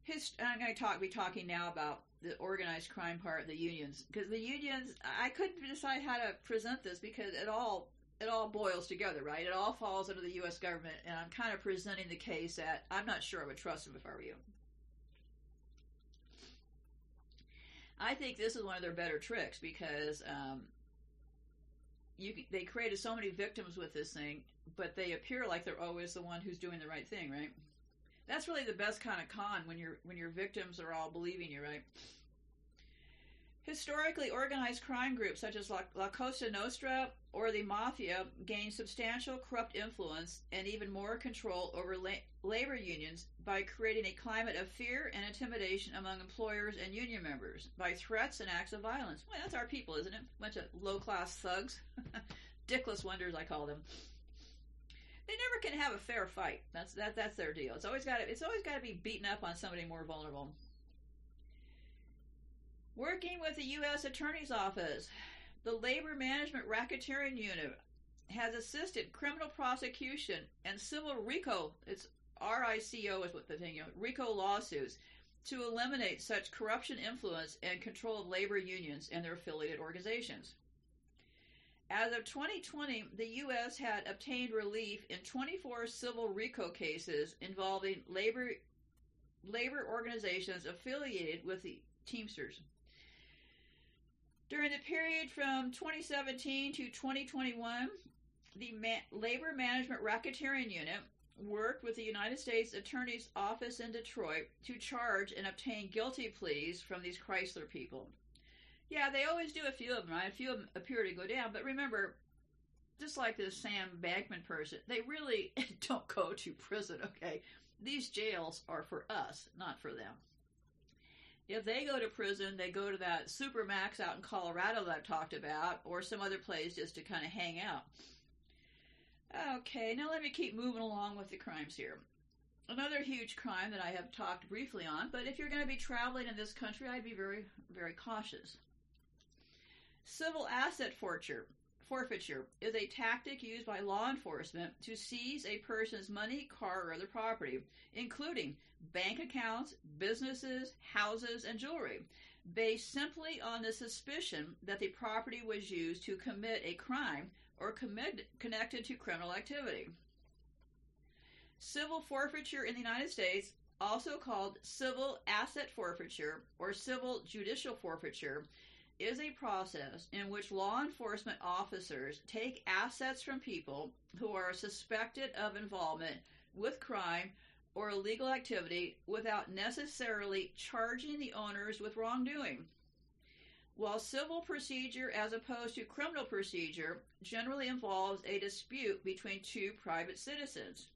his, I'm going to talk be talking now about the organized crime part, the unions, because the unions I couldn't decide how to present this because it all it all boils together, right? It all falls under the U.S. government, and I'm kind of presenting the case that I'm not sure I would trust them if I were you. I think this is one of their better tricks because um, you they created so many victims with this thing, but they appear like they're always the one who's doing the right thing, right? That's really the best kind of con when your when your victims are all believing you, right? Historically, organized crime groups such as La, La Cosa Nostra or the Mafia gained substantial corrupt influence and even more control over la- labor unions by creating a climate of fear and intimidation among employers and union members by threats and acts of violence. Well, that's our people, isn't it? A bunch of low class thugs. Dickless wonders, I call them. They never can have a fair fight. That's that. That's their deal. It's always got to. It's always got to be beaten up on somebody more vulnerable. Working with the U.S. Attorney's Office, the Labor Management Racketeering Unit has assisted criminal prosecution and civil RICO, it's R-I-C-O is what the thing, you know, RICO lawsuits to eliminate such corruption influence and control of labor unions and their affiliated organizations. As of 2020, the U.S. had obtained relief in 24 civil RICO cases involving labor labor organizations affiliated with the Teamsters. During the period from 2017 to 2021, the Ma- Labor Management Racketeering Unit worked with the United States Attorney's Office in Detroit to charge and obtain guilty pleas from these Chrysler people. Yeah, they always do a few of them, right? A few of them appear to go down, but remember, just like this Sam Bankman person, they really don't go to prison, okay? These jails are for us, not for them. If they go to prison, they go to that Supermax out in Colorado that I've talked about, or some other place just to kind of hang out. Okay, now let me keep moving along with the crimes here. Another huge crime that I have talked briefly on, but if you're going to be traveling in this country, I'd be very, very cautious. Civil asset forfeiture, forfeiture is a tactic used by law enforcement to seize a person's money, car, or other property, including bank accounts, businesses, houses, and jewelry, based simply on the suspicion that the property was used to commit a crime or commit, connected to criminal activity. Civil forfeiture in the United States, also called civil asset forfeiture or civil judicial forfeiture, is a process in which law enforcement officers take assets from people who are suspected of involvement with crime or illegal activity without necessarily charging the owners with wrongdoing. While civil procedure, as opposed to criminal procedure, generally involves a dispute between two private citizens.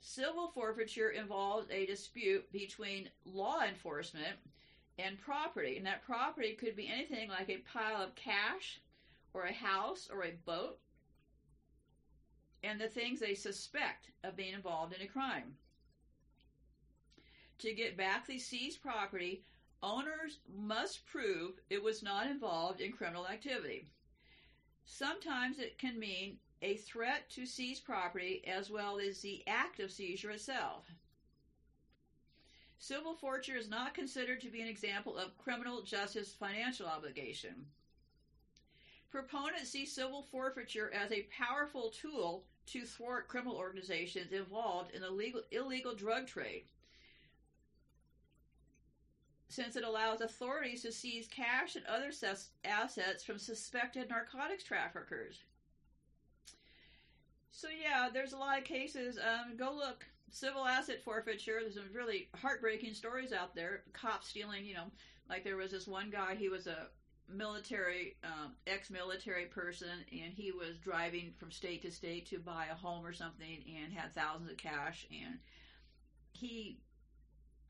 Civil forfeiture involves a dispute between law enforcement and property, and that property could be anything like a pile of cash, or a house, or a boat, and the things they suspect of being involved in a crime. To get back the seized property, owners must prove it was not involved in criminal activity. Sometimes it can mean a threat to seize property as well as the act of seizure itself. Civil forfeiture is not considered to be an example of criminal justice financial obligation. Proponents see civil forfeiture as a powerful tool to thwart criminal organizations involved in the legal, illegal drug trade, since it allows authorities to seize cash and other assets from suspected narcotics traffickers. So, yeah, there's a lot of cases. Um, go look. Civil asset forfeiture. There's some really heartbreaking stories out there. Cops stealing, you know, like there was this one guy, he was a military, um, ex-military person, and he was driving from state to state to buy a home or something, and had thousands of cash, and he.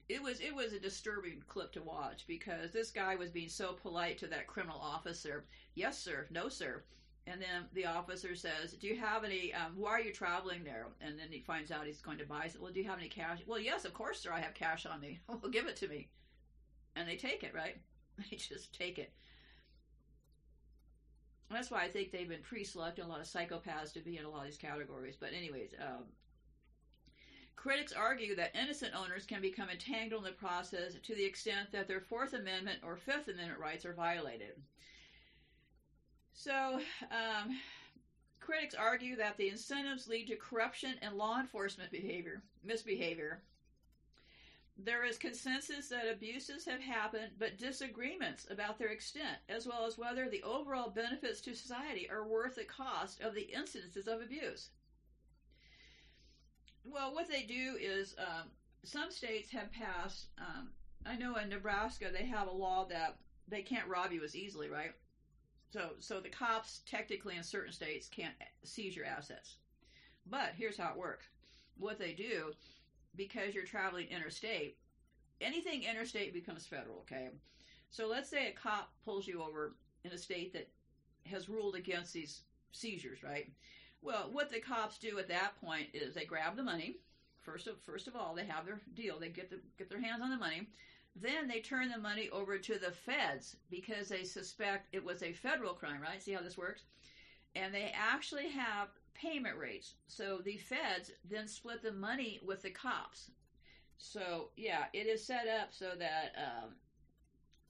It was it was a disturbing clip to watch because this guy was being so polite to that criminal officer. Yes, sir. No, sir. And then the officer says, "Do you have any? Um, why are you traveling there?" And then he finds out he's going to buy. Well, do you have any cash? Well, yes, of course, sir. I have cash on me. well, give it to me. And they take it, right? They just take it. That's why I think they've been pre-selecting a lot of psychopaths to be in a lot of these categories. But anyways, um, critics argue that innocent owners can become entangled in the process to the extent that their Fourth Amendment or Fifth Amendment rights are violated. So, um, critics argue that the incentives lead to corruption and law enforcement behavior, misbehavior. There is consensus that abuses have happened, but disagreements about their extent, as well as whether the overall benefits to society are worth the cost of the incidences of abuse. Well, what they do is um, some states have passed. Um, I know in Nebraska they have a law that they can't rob you as easily, right? So, so the cops technically in certain states can't seize your assets. But here's how it works. What they do, because you're traveling interstate, anything interstate becomes federal, okay? So let's say a cop pulls you over in a state that has ruled against these seizures, right? Well, what the cops do at that point is they grab the money. First of first of all, they have their deal. They get the, get their hands on the money. Then they turn the money over to the feds because they suspect it was a federal crime, right? See how this works? And they actually have payment rates. So the feds then split the money with the cops. So, yeah, it is set up so that um,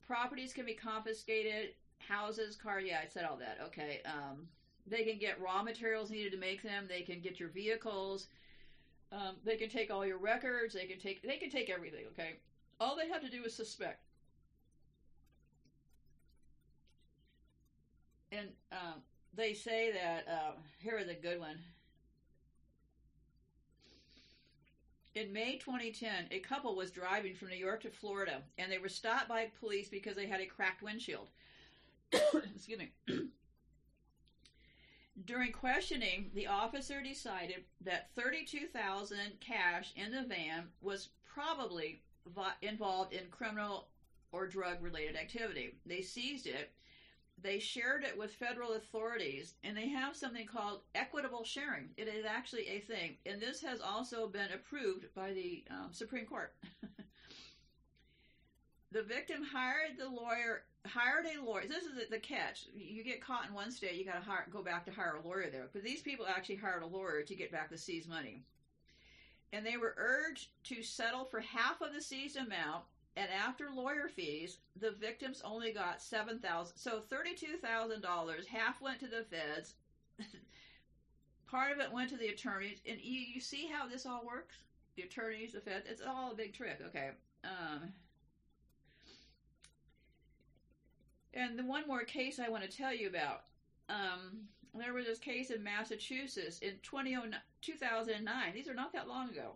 properties can be confiscated, houses, car, yeah, I said all that. Okay. Um, they can get raw materials needed to make them. They can get your vehicles. Um, they can take all your records. They can take they can take everything. Okay, all they have to do is suspect. And um, they say that uh, here is a good one. In May 2010, a couple was driving from New York to Florida, and they were stopped by police because they had a cracked windshield. Excuse me. During questioning, the officer decided that 32,000 cash in the van was probably involved in criminal or drug related activity. They seized it. They shared it with federal authorities, and they have something called equitable sharing. It is actually a thing, and this has also been approved by the um, Supreme Court. the victim hired the lawyer hired a lawyer. This is the catch. You get caught in one state, you got to go back to hire a lawyer there. But these people actually hired a lawyer to get back the seized money. And they were urged to settle for half of the seized amount. And after lawyer fees, the victims only got seven thousand. So thirty-two thousand dollars. Half went to the feds. Part of it went to the attorneys. And you, you see how this all works? The attorneys, the feds. It's all a big trick. Okay. Um, And the one more case I want to tell you about. Um, there was this case in Massachusetts in 2009. These are not that long ago.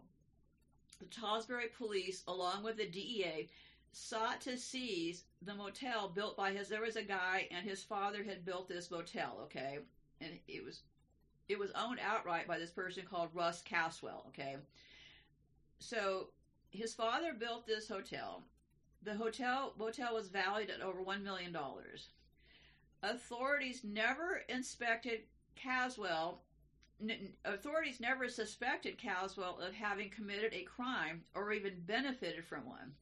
The Tewksbury police, along with the DEA, sought to seize the motel built by his. There was a guy, and his father had built this motel. Okay, and it was it was owned outright by this person called Russ Caswell. Okay, so his father built this hotel, the hotel motel was valued at over $1 million. Authorities never inspected Caswell. N- authorities never suspected Caswell of having committed a crime or even benefited from one.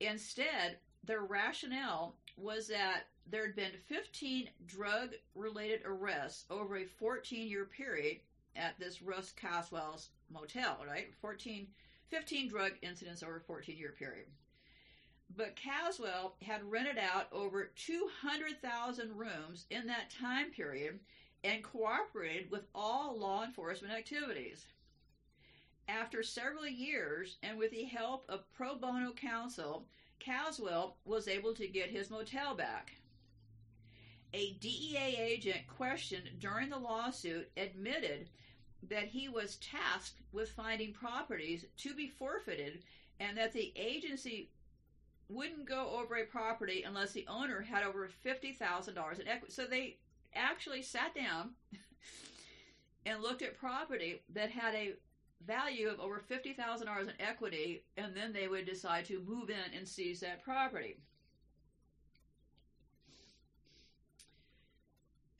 Instead, their rationale was that there had been 15 drug related arrests over a 14 year period at this Russ Caswell's motel, right? 14, 15 drug incidents over a 14 year period. But Caswell had rented out over 200,000 rooms in that time period and cooperated with all law enforcement activities. After several years, and with the help of pro bono counsel, Caswell was able to get his motel back. A DEA agent questioned during the lawsuit admitted that he was tasked with finding properties to be forfeited and that the agency wouldn't go over a property unless the owner had over $50,000 in equity. So they actually sat down and looked at property that had a value of over $50,000 in equity, and then they would decide to move in and seize that property.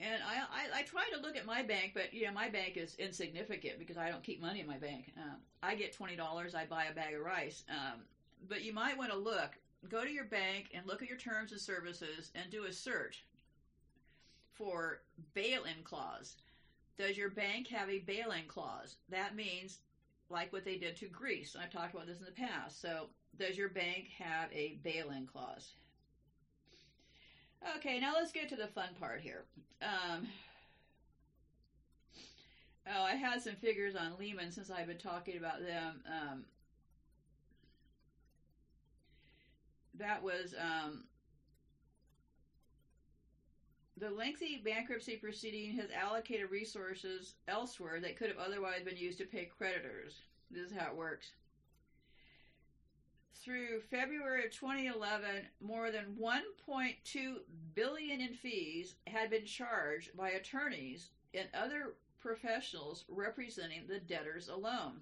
And I, I, I, try to look at my bank, but yeah, my bank is insignificant because I don't keep money in my bank. Um, I get twenty dollars, I buy a bag of rice. Um, but you might want to look go to your bank and look at your terms and services and do a search for bail-in clause. Does your bank have a bail-in clause? That means like what they did to Greece. I've talked about this in the past. So, does your bank have a bail-in clause? Okay, now let's get to the fun part here. Um, oh, I had some figures on Lehman since I've been talking about them. Um, that was um, the lengthy bankruptcy proceeding has allocated resources elsewhere that could have otherwise been used to pay creditors. This is how it works. through February of 2011, more than 1.2 billion in fees had been charged by attorneys and other professionals representing the debtors alone.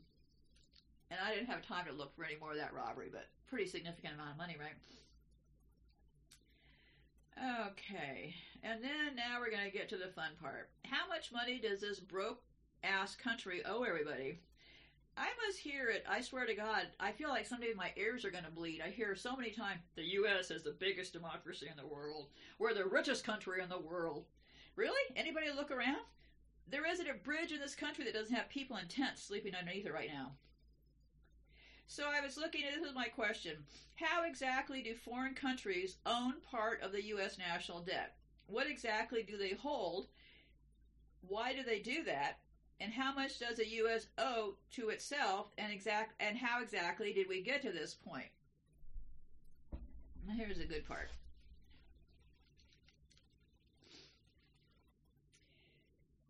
And I didn't have time to look for any more of that robbery, but pretty significant amount of money, right? Okay, and then now we're going to get to the fun part. How much money does this broke ass country owe everybody? I must hear it. I swear to God, I feel like someday my ears are going to bleed. I hear so many times the U.S. is the biggest democracy in the world. We're the richest country in the world. Really? Anybody look around? There isn't a bridge in this country that doesn't have people in tents sleeping underneath it right now. So I was looking at this is my question. How exactly do foreign countries own part of the US national debt? What exactly do they hold? Why do they do that? And how much does the US owe to itself and exact and how exactly did we get to this point? Here's a good part.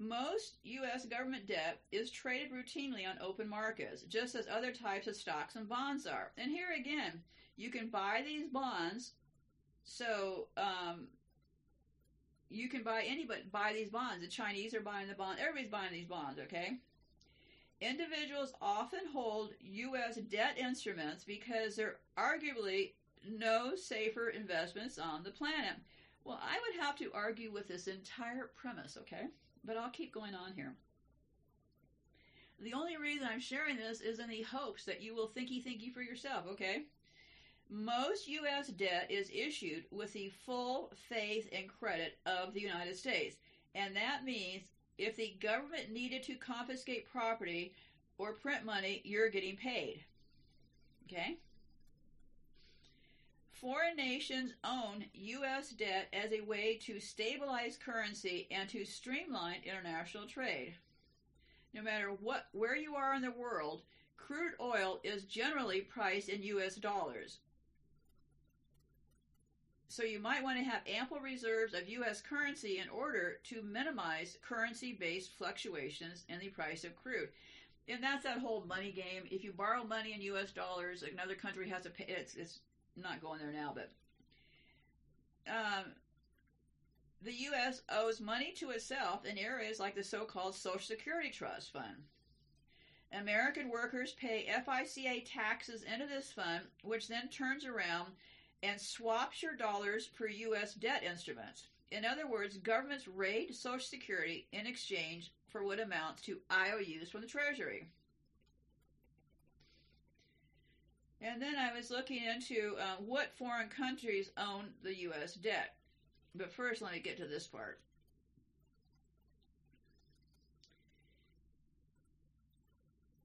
Most U.S. government debt is traded routinely on open markets, just as other types of stocks and bonds are. And here again, you can buy these bonds. So um, you can buy anybody buy these bonds. The Chinese are buying the bond. Everybody's buying these bonds. Okay. Individuals often hold U.S. debt instruments because there are arguably no safer investments on the planet. Well, I would have to argue with this entire premise. Okay but I'll keep going on here. The only reason I'm sharing this is in the hopes that you will thinky thinky for yourself, okay? Most U.S. debt is issued with the full faith and credit of the United States. And that means if the government needed to confiscate property or print money, you're getting paid. Okay? Foreign nations own U.S. debt as a way to stabilize currency and to streamline international trade. No matter what, where you are in the world, crude oil is generally priced in U.S. dollars. So you might want to have ample reserves of U.S. currency in order to minimize currency-based fluctuations in the price of crude. And that's that whole money game. If you borrow money in U.S. dollars, another country has to pay. It's, it's not going there now, but um, the U.S. owes money to itself in areas like the so-called Social Security Trust Fund. American workers pay FICA taxes into this fund, which then turns around and swaps your dollars per U.S. debt instruments. In other words, governments raid Social Security in exchange for what amounts to IOUs from the Treasury. And then I was looking into uh, what foreign countries own the U.S. debt. But first, let me get to this part.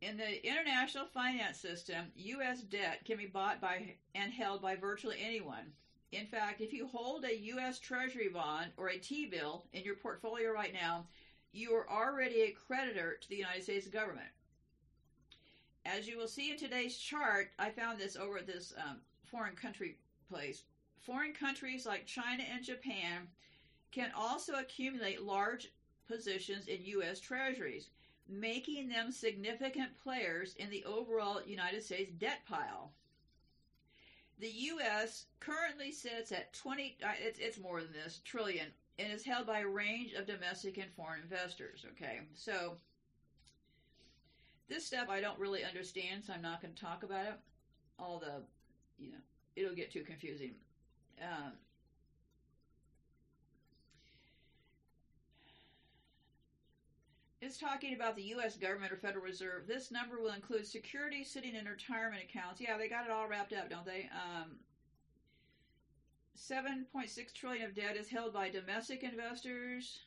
In the international finance system, U.S. debt can be bought by and held by virtually anyone. In fact, if you hold a U.S. Treasury bond or a T bill in your portfolio right now, you are already a creditor to the United States government. As you will see in today's chart, I found this over at this um, foreign country place. Foreign countries like China and Japan can also accumulate large positions in U.S. treasuries, making them significant players in the overall United States debt pile. The U.S. currently sits at 20, uh, it's, it's more than this, trillion, and is held by a range of domestic and foreign investors. Okay, so this stuff I don't really understand, so I'm not going to talk about it. All the, you know, it'll get too confusing. Um, it's talking about the U.S. government or Federal Reserve. This number will include securities sitting in retirement accounts. Yeah, they got it all wrapped up, don't they? Um, 7.6 trillion of debt is held by domestic investors.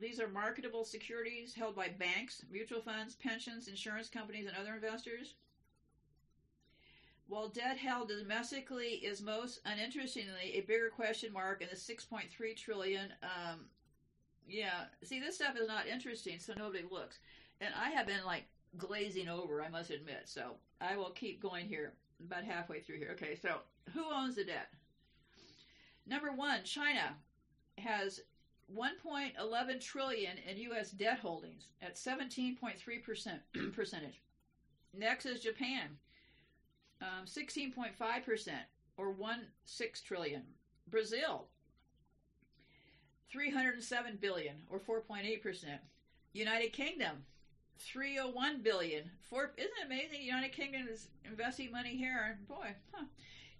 These are marketable securities held by banks, mutual funds, pensions, insurance companies, and other investors. While debt held domestically is most uninterestingly a bigger question mark in the 6.3 trillion. Um, yeah, see, this stuff is not interesting, so nobody looks. And I have been like glazing over, I must admit. So I will keep going here, about halfway through here. Okay, so who owns the debt? Number one, China has 1.11 trillion in U.S. debt holdings at 17.3 percent percentage. Next is Japan um, 16.5%, or 1.6 trillion. Brazil, 307 billion, or 4.8%. United Kingdom, 301 billion. Four, isn't it amazing? United Kingdom is investing money here, boy, huh.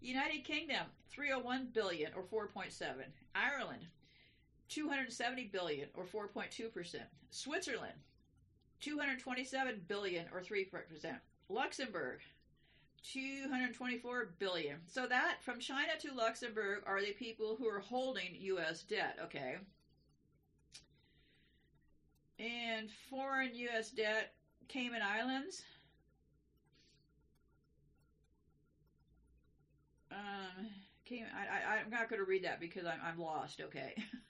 United Kingdom, 301 billion, or 4.7. Ireland, 270 billion, or 4.2%. Switzerland, 227 billion, or 3%. Luxembourg, 224 billion. So that from China to Luxembourg are the people who are holding US debt, okay? And foreign US debt, Cayman Islands. Um, Cayman, I, I, I'm not going to read that because I'm, I'm lost, okay?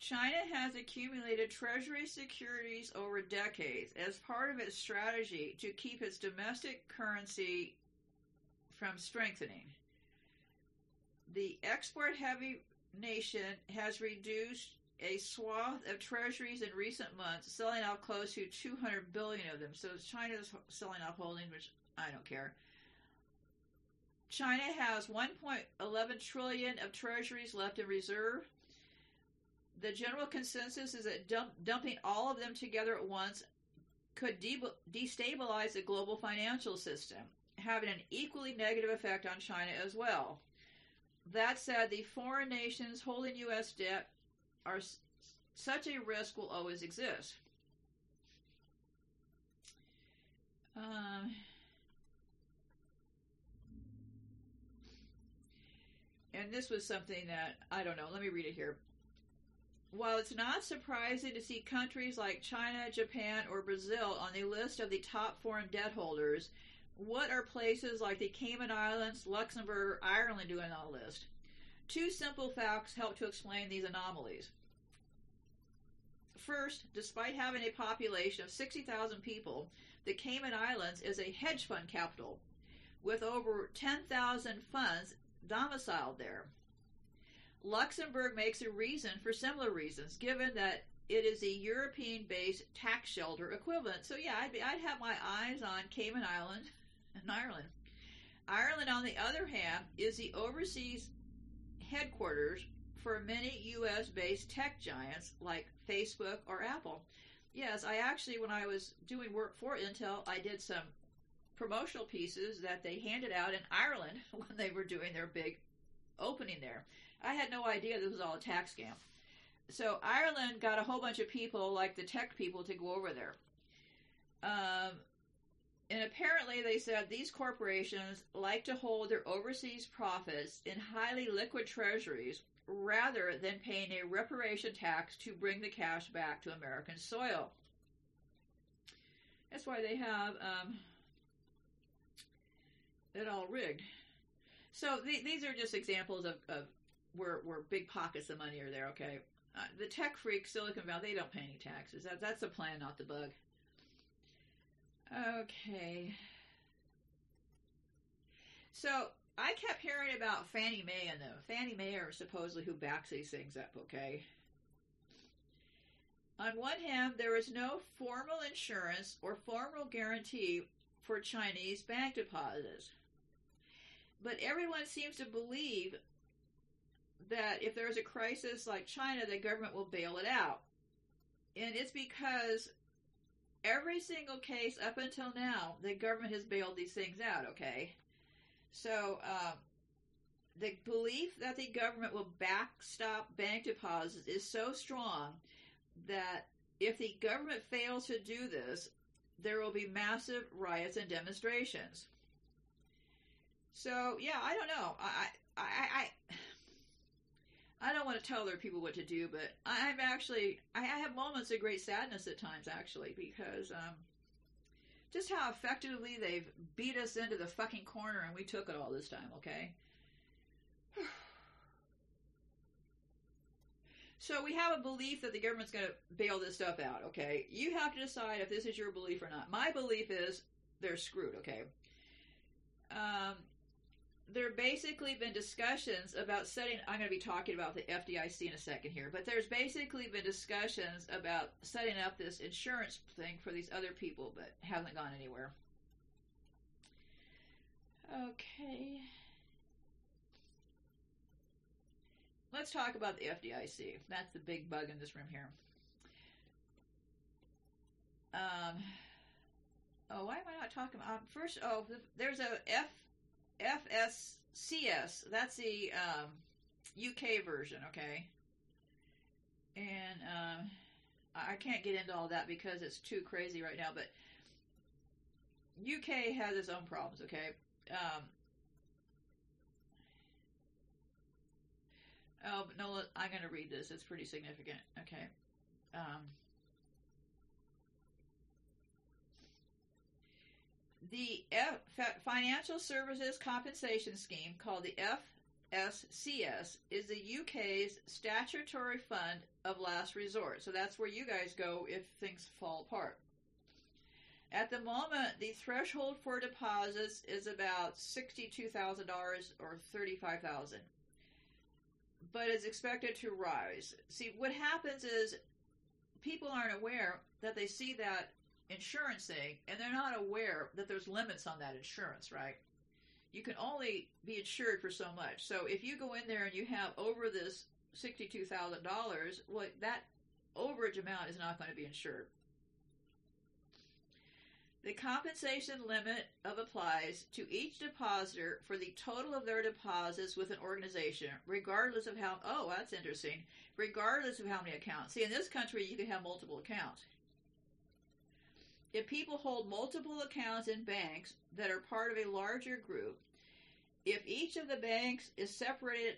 China has accumulated treasury securities over decades as part of its strategy to keep its domestic currency from strengthening. The export heavy nation has reduced a swath of treasuries in recent months, selling off close to 200 billion of them. So China's selling off holdings, which I don't care. China has 1.11 trillion of treasuries left in reserve the general consensus is that dump, dumping all of them together at once could de- destabilize the global financial system, having an equally negative effect on China as well. That said, the foreign nations holding U.S. debt are such a risk will always exist. Um, and this was something that I don't know. Let me read it here. While it's not surprising to see countries like China, Japan, or Brazil on the list of the top foreign debt holders, what are places like the Cayman Islands, Luxembourg, Ireland doing on the list? Two simple facts help to explain these anomalies. First, despite having a population of 60,000 people, the Cayman Islands is a hedge fund capital with over 10,000 funds domiciled there. Luxembourg makes a reason for similar reasons, given that it is a European based tax shelter equivalent. So, yeah, I'd, be, I'd have my eyes on Cayman Island and Ireland. Ireland, on the other hand, is the overseas headquarters for many U.S. based tech giants like Facebook or Apple. Yes, I actually, when I was doing work for Intel, I did some promotional pieces that they handed out in Ireland when they were doing their big opening there. I had no idea this was all a tax scam. So Ireland got a whole bunch of people, like the tech people, to go over there. Um, and apparently, they said these corporations like to hold their overseas profits in highly liquid treasuries rather than paying a reparation tax to bring the cash back to American soil. That's why they have um, it all rigged. So th- these are just examples of, of where where big pockets of money are there. Okay, uh, the tech freaks, Silicon Valley, they don't pay any taxes. That that's the plan, not the bug. Okay. So I kept hearing about Fannie Mae and them. Fannie Mae are supposedly who backs these things up. Okay. On one hand, there is no formal insurance or formal guarantee for Chinese bank deposits. But everyone seems to believe that if there's a crisis like China, the government will bail it out. And it's because every single case up until now, the government has bailed these things out, okay? So, um, the belief that the government will backstop bank deposits is so strong that if the government fails to do this, there will be massive riots and demonstrations. So yeah, I don't know. I I I I don't want to tell other people what to do, but I'm actually I have moments of great sadness at times actually because um just how effectively they've beat us into the fucking corner and we took it all this time, okay? So we have a belief that the government's going to bail this stuff out, okay? You have to decide if this is your belief or not. My belief is they're screwed, okay? Um, there have basically been discussions about setting i'm going to be talking about the fdic in a second here but there's basically been discussions about setting up this insurance thing for these other people but haven't gone anywhere Okay. Let's talk about the FDIC. That's the big bug in this room here. Um, oh, why am I not talking about? First, oh, there's a F FSCS. That's the um, UK version, okay? And um, I can't get into all that because it's too crazy right now, but UK has its own problems, okay? Um, oh, no, I'm going to read this. It's pretty significant, okay? Um, the F- Financial Services Compensation Scheme, called the FSCS, is the UK's statutory fund of last resort. So that's where you guys go if things fall apart. At the moment, the threshold for deposits is about $62,000 or 35,000. But it's expected to rise. See, what happens is people aren't aware that they see that insurance thing and they're not aware that there's limits on that insurance, right? You can only be insured for so much. So if you go in there and you have over this $62,000, well, that overage amount is not going to be insured. The compensation limit of applies to each depositor for the total of their deposits with an organization, regardless of how. Oh, that's interesting. Regardless of how many accounts. See, in this country, you can have multiple accounts. If people hold multiple accounts in banks that are part of a larger group, if each of the banks is separated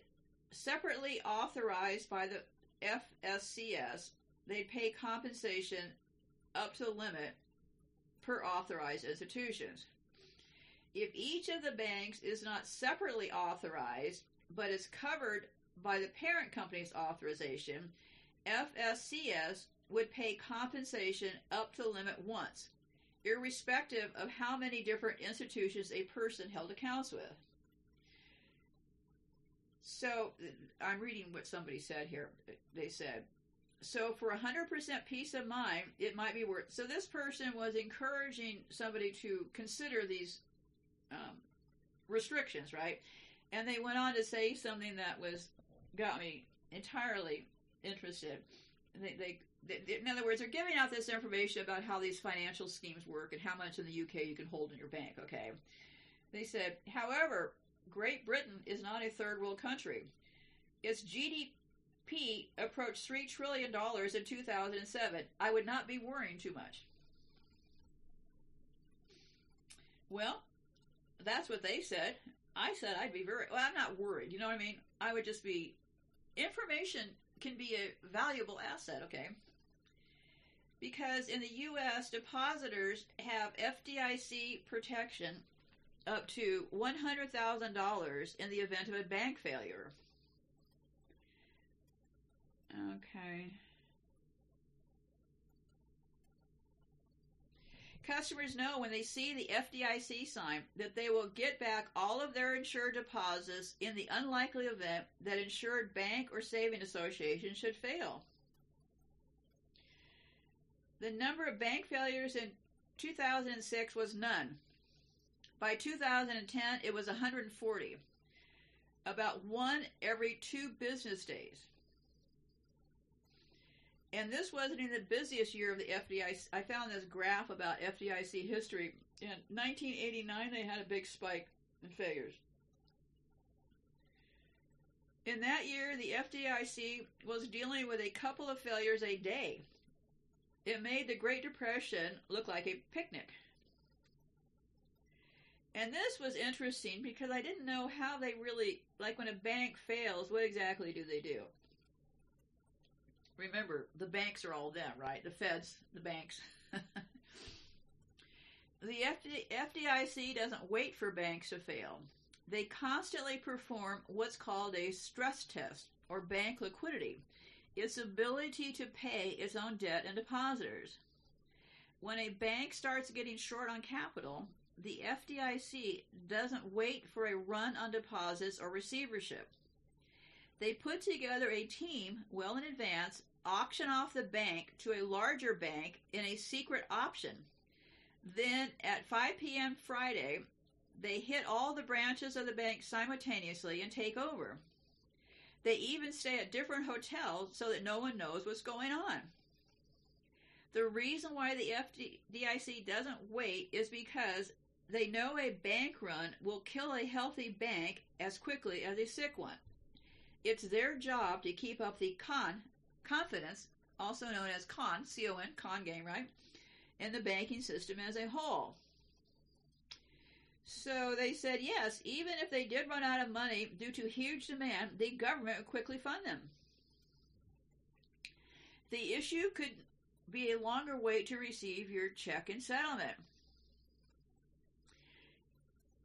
separately authorized by the FSCS, they pay compensation up to the limit per authorized institutions. If each of the banks is not separately authorized but is covered by the parent company's authorization, FSCS would pay compensation up to the limit once, irrespective of how many different institutions a person held accounts with. So, I'm reading what somebody said here. They said, so for 100% peace of mind, it might be worth. So this person was encouraging somebody to consider these um, restrictions, right? And they went on to say something that was got me entirely interested. They, they, in other words, they're giving out this information about how these financial schemes work and how much in the UK you can hold in your bank. Okay, they said, however, Great Britain is not a third world country. Its GDP approached $3 trillion in 2007. I would not be worrying too much. Well, that's what they said. I said I'd be very, well, I'm not worried. You know what I mean? I would just be, information can be a valuable asset, okay? Because in the U.S., depositors have FDIC protection up to $100,000 in the event of a bank failure. Okay. Customers know when they see the FDIC sign that they will get back all of their insured deposits in the unlikely event that insured bank or saving association should fail. The number of bank failures in 2006 was none. By 2010, it was 140, about one every two business days. And this wasn't in the busiest year of the FDIC. I found this graph about FDIC history. In 1989, they had a big spike in failures. In that year, the FDIC was dealing with a couple of failures a day. It made the Great Depression look like a picnic. And this was interesting because I didn't know how they really, like when a bank fails, what exactly do they do? remember, the banks are all them, right? The feds, the banks. the FD, FDIC doesn't wait for banks to fail. They constantly perform what's called a stress test or bank liquidity, its ability to pay its own debt and depositors. When a bank starts getting short on capital, the FDIC doesn't wait for a run on deposits or receivership. They put together a team well in advance auction off the bank to a larger bank in a secret option. Then at 5 p.m. Friday, they hit all the branches of the bank simultaneously and take over. They even stay at different hotels so that no one knows what's going on. The reason why the FDIC doesn't wait is because they know a bank run will kill a healthy bank as quickly as a sick one. It's their job to keep up the con confidence, also known as con, C-O-N, con game, right? In the banking system as a whole. So they said yes, even if they did run out of money due to huge demand, the government would quickly fund them. The issue could be a longer wait to receive your check and settlement.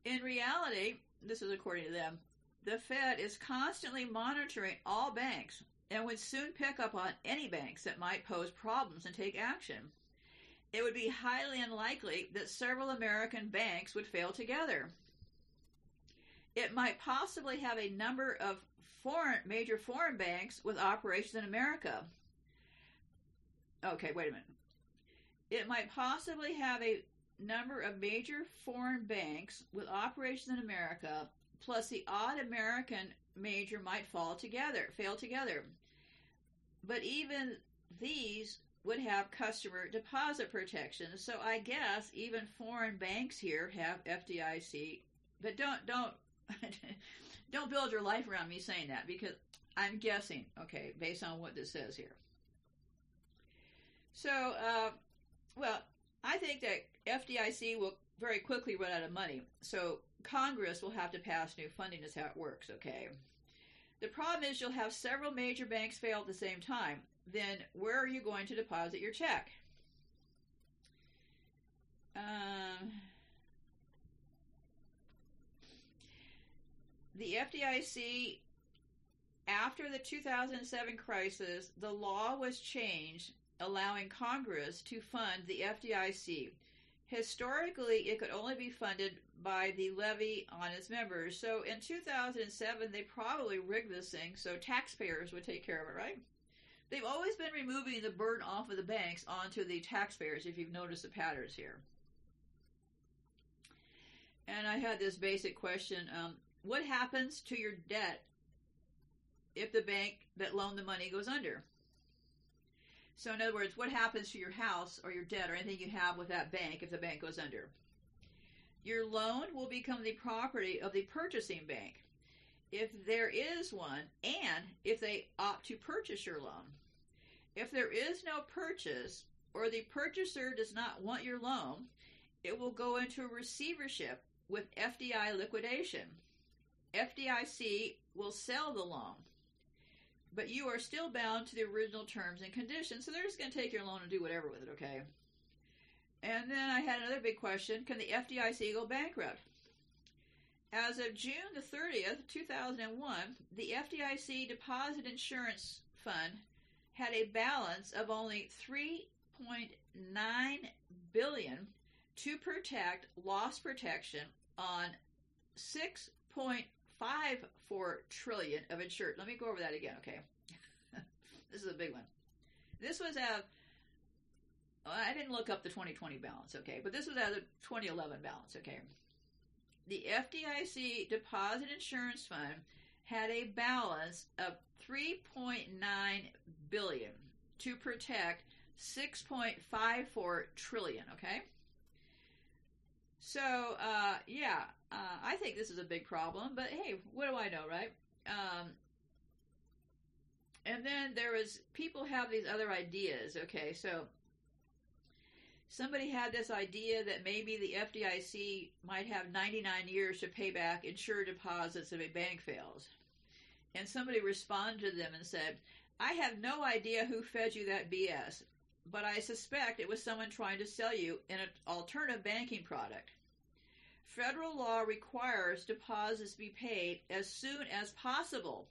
In reality, this is according to them, the Fed is constantly monitoring all banks and would soon pick up on any banks that might pose problems and take action. It would be highly unlikely that several American banks would fail together. It might possibly have a number of foreign major foreign banks with operations in America. Okay, wait a minute. It might possibly have a number of major foreign banks with operations in America, plus the odd American major might fall together, fail together. But even these would have customer deposit protection. So I guess even foreign banks here have FDIC, but don't don't don't build your life around me saying that because I'm guessing, okay, based on what this says here. So, uh, well, I think that FDIC will very quickly run out of money. So Congress will have to pass new funding. Is how it works. Okay. The problem is you'll have several major banks fail at the same time. Then where are you going to deposit your check? Um, the FDIC, after the 2007 crisis, the law was changed allowing Congress to fund the FDIC. Historically, it could only be funded by the levy on its members. So in 2007, they probably rigged this thing so taxpayers would take care of it, right? They've always been removing the burden off of the banks onto the taxpayers, if you've noticed the patterns here. And I had this basic question um, What happens to your debt if the bank that loaned the money goes under? So, in other words, what happens to your house or your debt or anything you have with that bank if the bank goes under? Your loan will become the property of the purchasing bank if there is one and if they opt to purchase your loan. If there is no purchase or the purchaser does not want your loan, it will go into a receivership with FDI liquidation. FDIC will sell the loan but you are still bound to the original terms and conditions. So they're just going to take your loan and do whatever with it, okay? And then I had another big question Can the FDIC go bankrupt? As of June the 30th, 2001, the FDIC Deposit Insurance Fund had a balance of only 3.9 billion to protect loss protection on 6.5 five four trillion of insured. Let me go over that again, okay? this is a big one. This was out. I didn't look up the 2020 balance, okay, but this was out of the 2011 balance, okay. The FDIC Deposit Insurance Fund had a balance of 3.9 billion to protect 6.54 trillion, okay? So, uh, yeah, uh, I think this is a big problem, but hey, what do I know, right? Um, and then there was people have these other ideas. Okay, so somebody had this idea that maybe the FDIC might have 99 years to pay back insured deposits if a bank fails. And somebody responded to them and said, I have no idea who fed you that BS, but I suspect it was someone trying to sell you an alternative banking product. Federal law requires deposits be paid as soon as possible.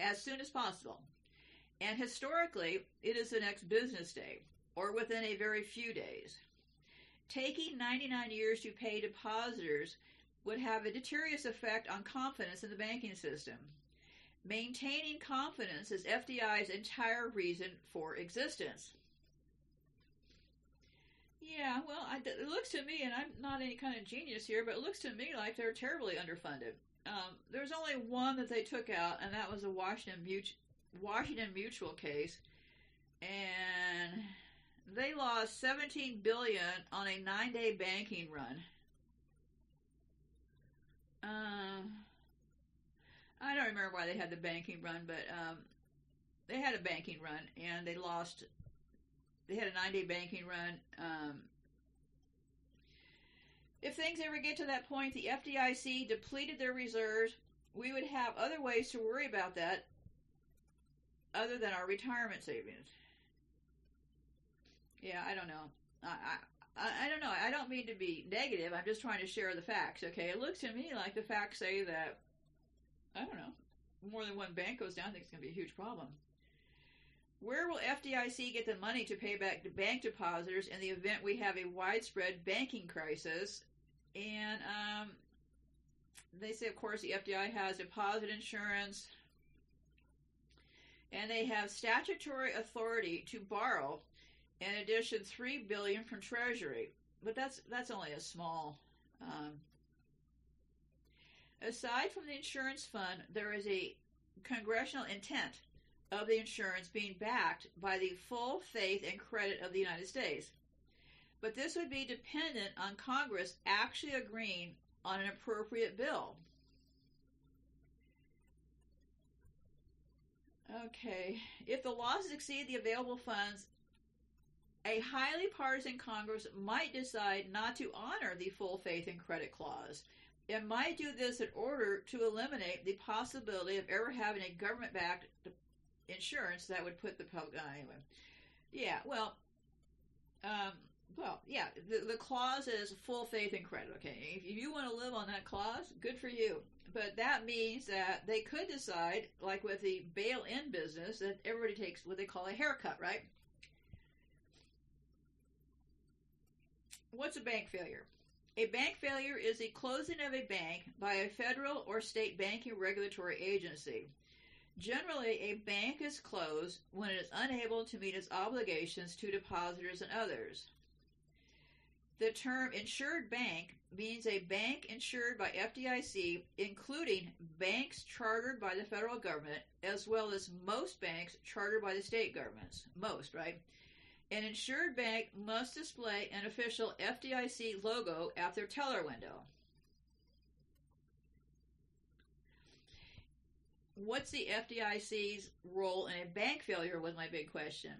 As soon as possible. And historically, it is the next business day or within a very few days. Taking 99 years to pay depositors would have a deteriorous effect on confidence in the banking system. Maintaining confidence is FDI's entire reason for existence. Yeah, well, I, it looks to me, and I'm not any kind of genius here, but it looks to me like they're terribly underfunded. Um, there's only one that they took out, and that was a Washington Washington Mutual case, and they lost 17 billion on a nine-day banking run. Uh, I don't remember why they had the banking run, but um, they had a banking run, and they lost they had a nine day banking run. Um, if things ever get to that point, the FDIC depleted their reserves, we would have other ways to worry about that other than our retirement savings. Yeah, I don't know. I, I, I don't know. I don't mean to be negative. I'm just trying to share the facts. Okay, it looks to me like the facts say that I don't know. More than one bank goes down. I think it's going to be a huge problem. Where will FDIC get the money to pay back to bank depositors in the event we have a widespread banking crisis? And um, they say, of course, the FDI has deposit insurance, and they have statutory authority to borrow, in addition, three billion from Treasury. But that's that's only a small. Um, aside from the insurance fund, there is a congressional intent of the insurance being backed by the full faith and credit of the United States. But this would be dependent on Congress actually agreeing on an appropriate bill. Okay, if the losses exceed the available funds, a highly partisan Congress might decide not to honor the full faith and credit clause. It might do this in order to eliminate the possibility of ever having a government backed insurance that would put the public uh, anyway. Yeah, well, um, well, yeah, the, the clause is full faith and credit. Okay, if you want to live on that clause, good for you. But that means that they could decide, like with the bail-in business, that everybody takes what they call a haircut, right? What's a bank failure? A bank failure is the closing of a bank by a federal or state banking regulatory agency. Generally, a bank is closed when it is unable to meet its obligations to depositors and others. The term insured bank means a bank insured by FDIC, including banks chartered by the federal government, as well as most banks chartered by the state governments. Most, right? An insured bank must display an official FDIC logo at their teller window. what's the FDIC's role in a bank failure was my big question.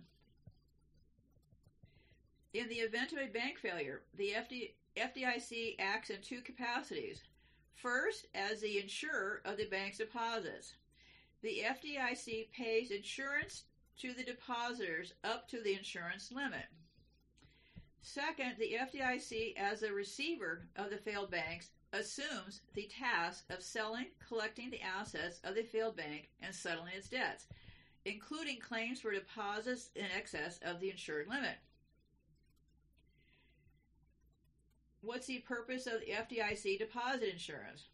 In the event of a bank failure, the FD, FDIC acts in two capacities. First, as the insurer of the bank's deposits. The FDIC pays insurance to the depositors up to the insurance limit. Second, the FDIC, as the receiver of the failed banks, assumes the task of selling, collecting the assets of the failed bank, and settling its debts, including claims for deposits in excess of the insured limit. What's the purpose of the FDIC deposit insurance?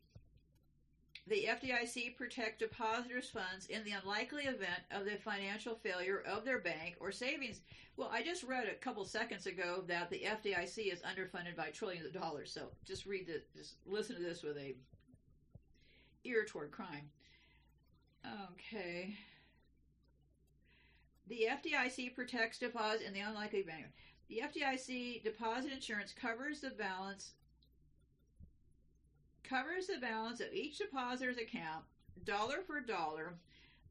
The FDIC protects depositors' funds in the unlikely event of the financial failure of their bank or savings. Well, I just read a couple seconds ago that the FDIC is underfunded by trillions of dollars. So just read this, just listen to this with a ear toward crime. Okay. The FDIC protects deposits in the unlikely event. The FDIC deposit insurance covers the balance covers the balance of each depositor's account, dollar for dollar,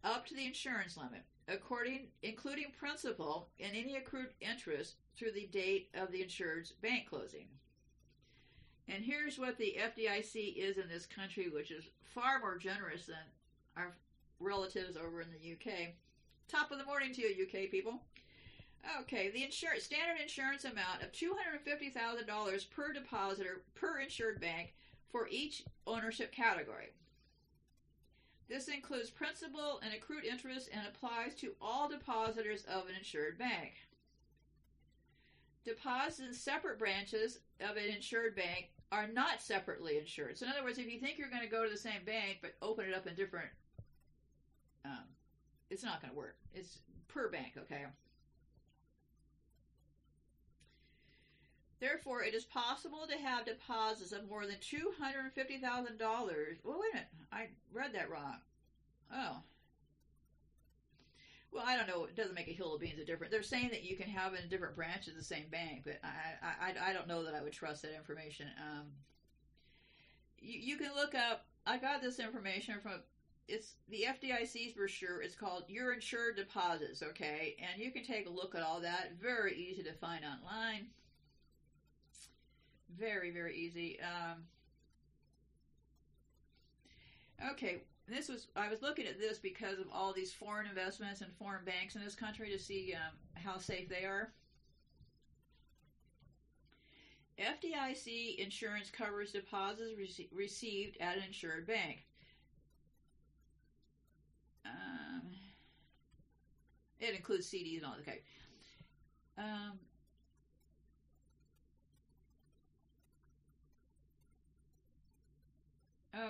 up to the insurance limit, according including principal and any accrued interest through the date of the insured's bank closing. And here's what the FDIC is in this country, which is far more generous than our relatives over in the UK. Top of the morning to you, UK people. Okay, the standard insurance amount of two hundred fifty thousand dollars per depositor per insured bank for each ownership category. This includes principal and accrued interest and applies to all depositors of an insured bank. Deposits in separate branches of an insured bank are not separately insured. So, in other words, if you think you're going to go to the same bank but open it up in different, um, it's not going to work. It's per bank, okay? Therefore, it is possible to have deposits of more than $250,000. Well, wait a minute. I read that wrong. Oh. Well, I don't know. It doesn't make a hill of beans a difference. They're saying that you can have in different branches of the same bank, but I, I, I don't know that I would trust that information. Um, you, you can look up. I got this information from it's the FDIC's brochure. It's called Your Insured Deposits. Okay, and you can take a look at all that. Very easy to find online. Very very easy. Um, okay, this was I was looking at this because of all these foreign investments and foreign banks in this country to see um, how safe they are. FDIC insurance covers deposits rece- received at an insured bank. Um, it includes CDs and all. Okay. Um,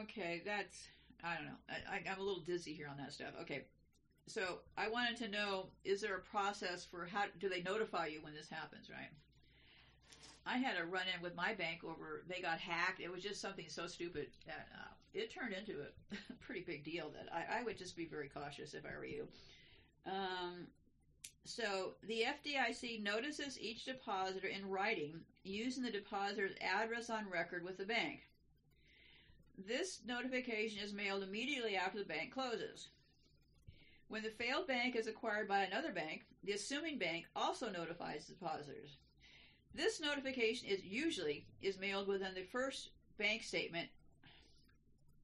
okay, that's I don't know. I, I'm a little dizzy here on that stuff. Okay, so I wanted to know: is there a process for how do they notify you when this happens? Right. I had a run in with my bank over they got hacked. It was just something so stupid that uh, it turned into a pretty big deal. That I, I, would just be very cautious if I were you. Um, so the FDIC notices each depositor in writing using the depositor's address on record with the bank. This notification is mailed immediately after the bank closes. When the failed bank is acquired by another bank, the assuming bank also notifies depositors. This notification is usually is mailed within the first bank statement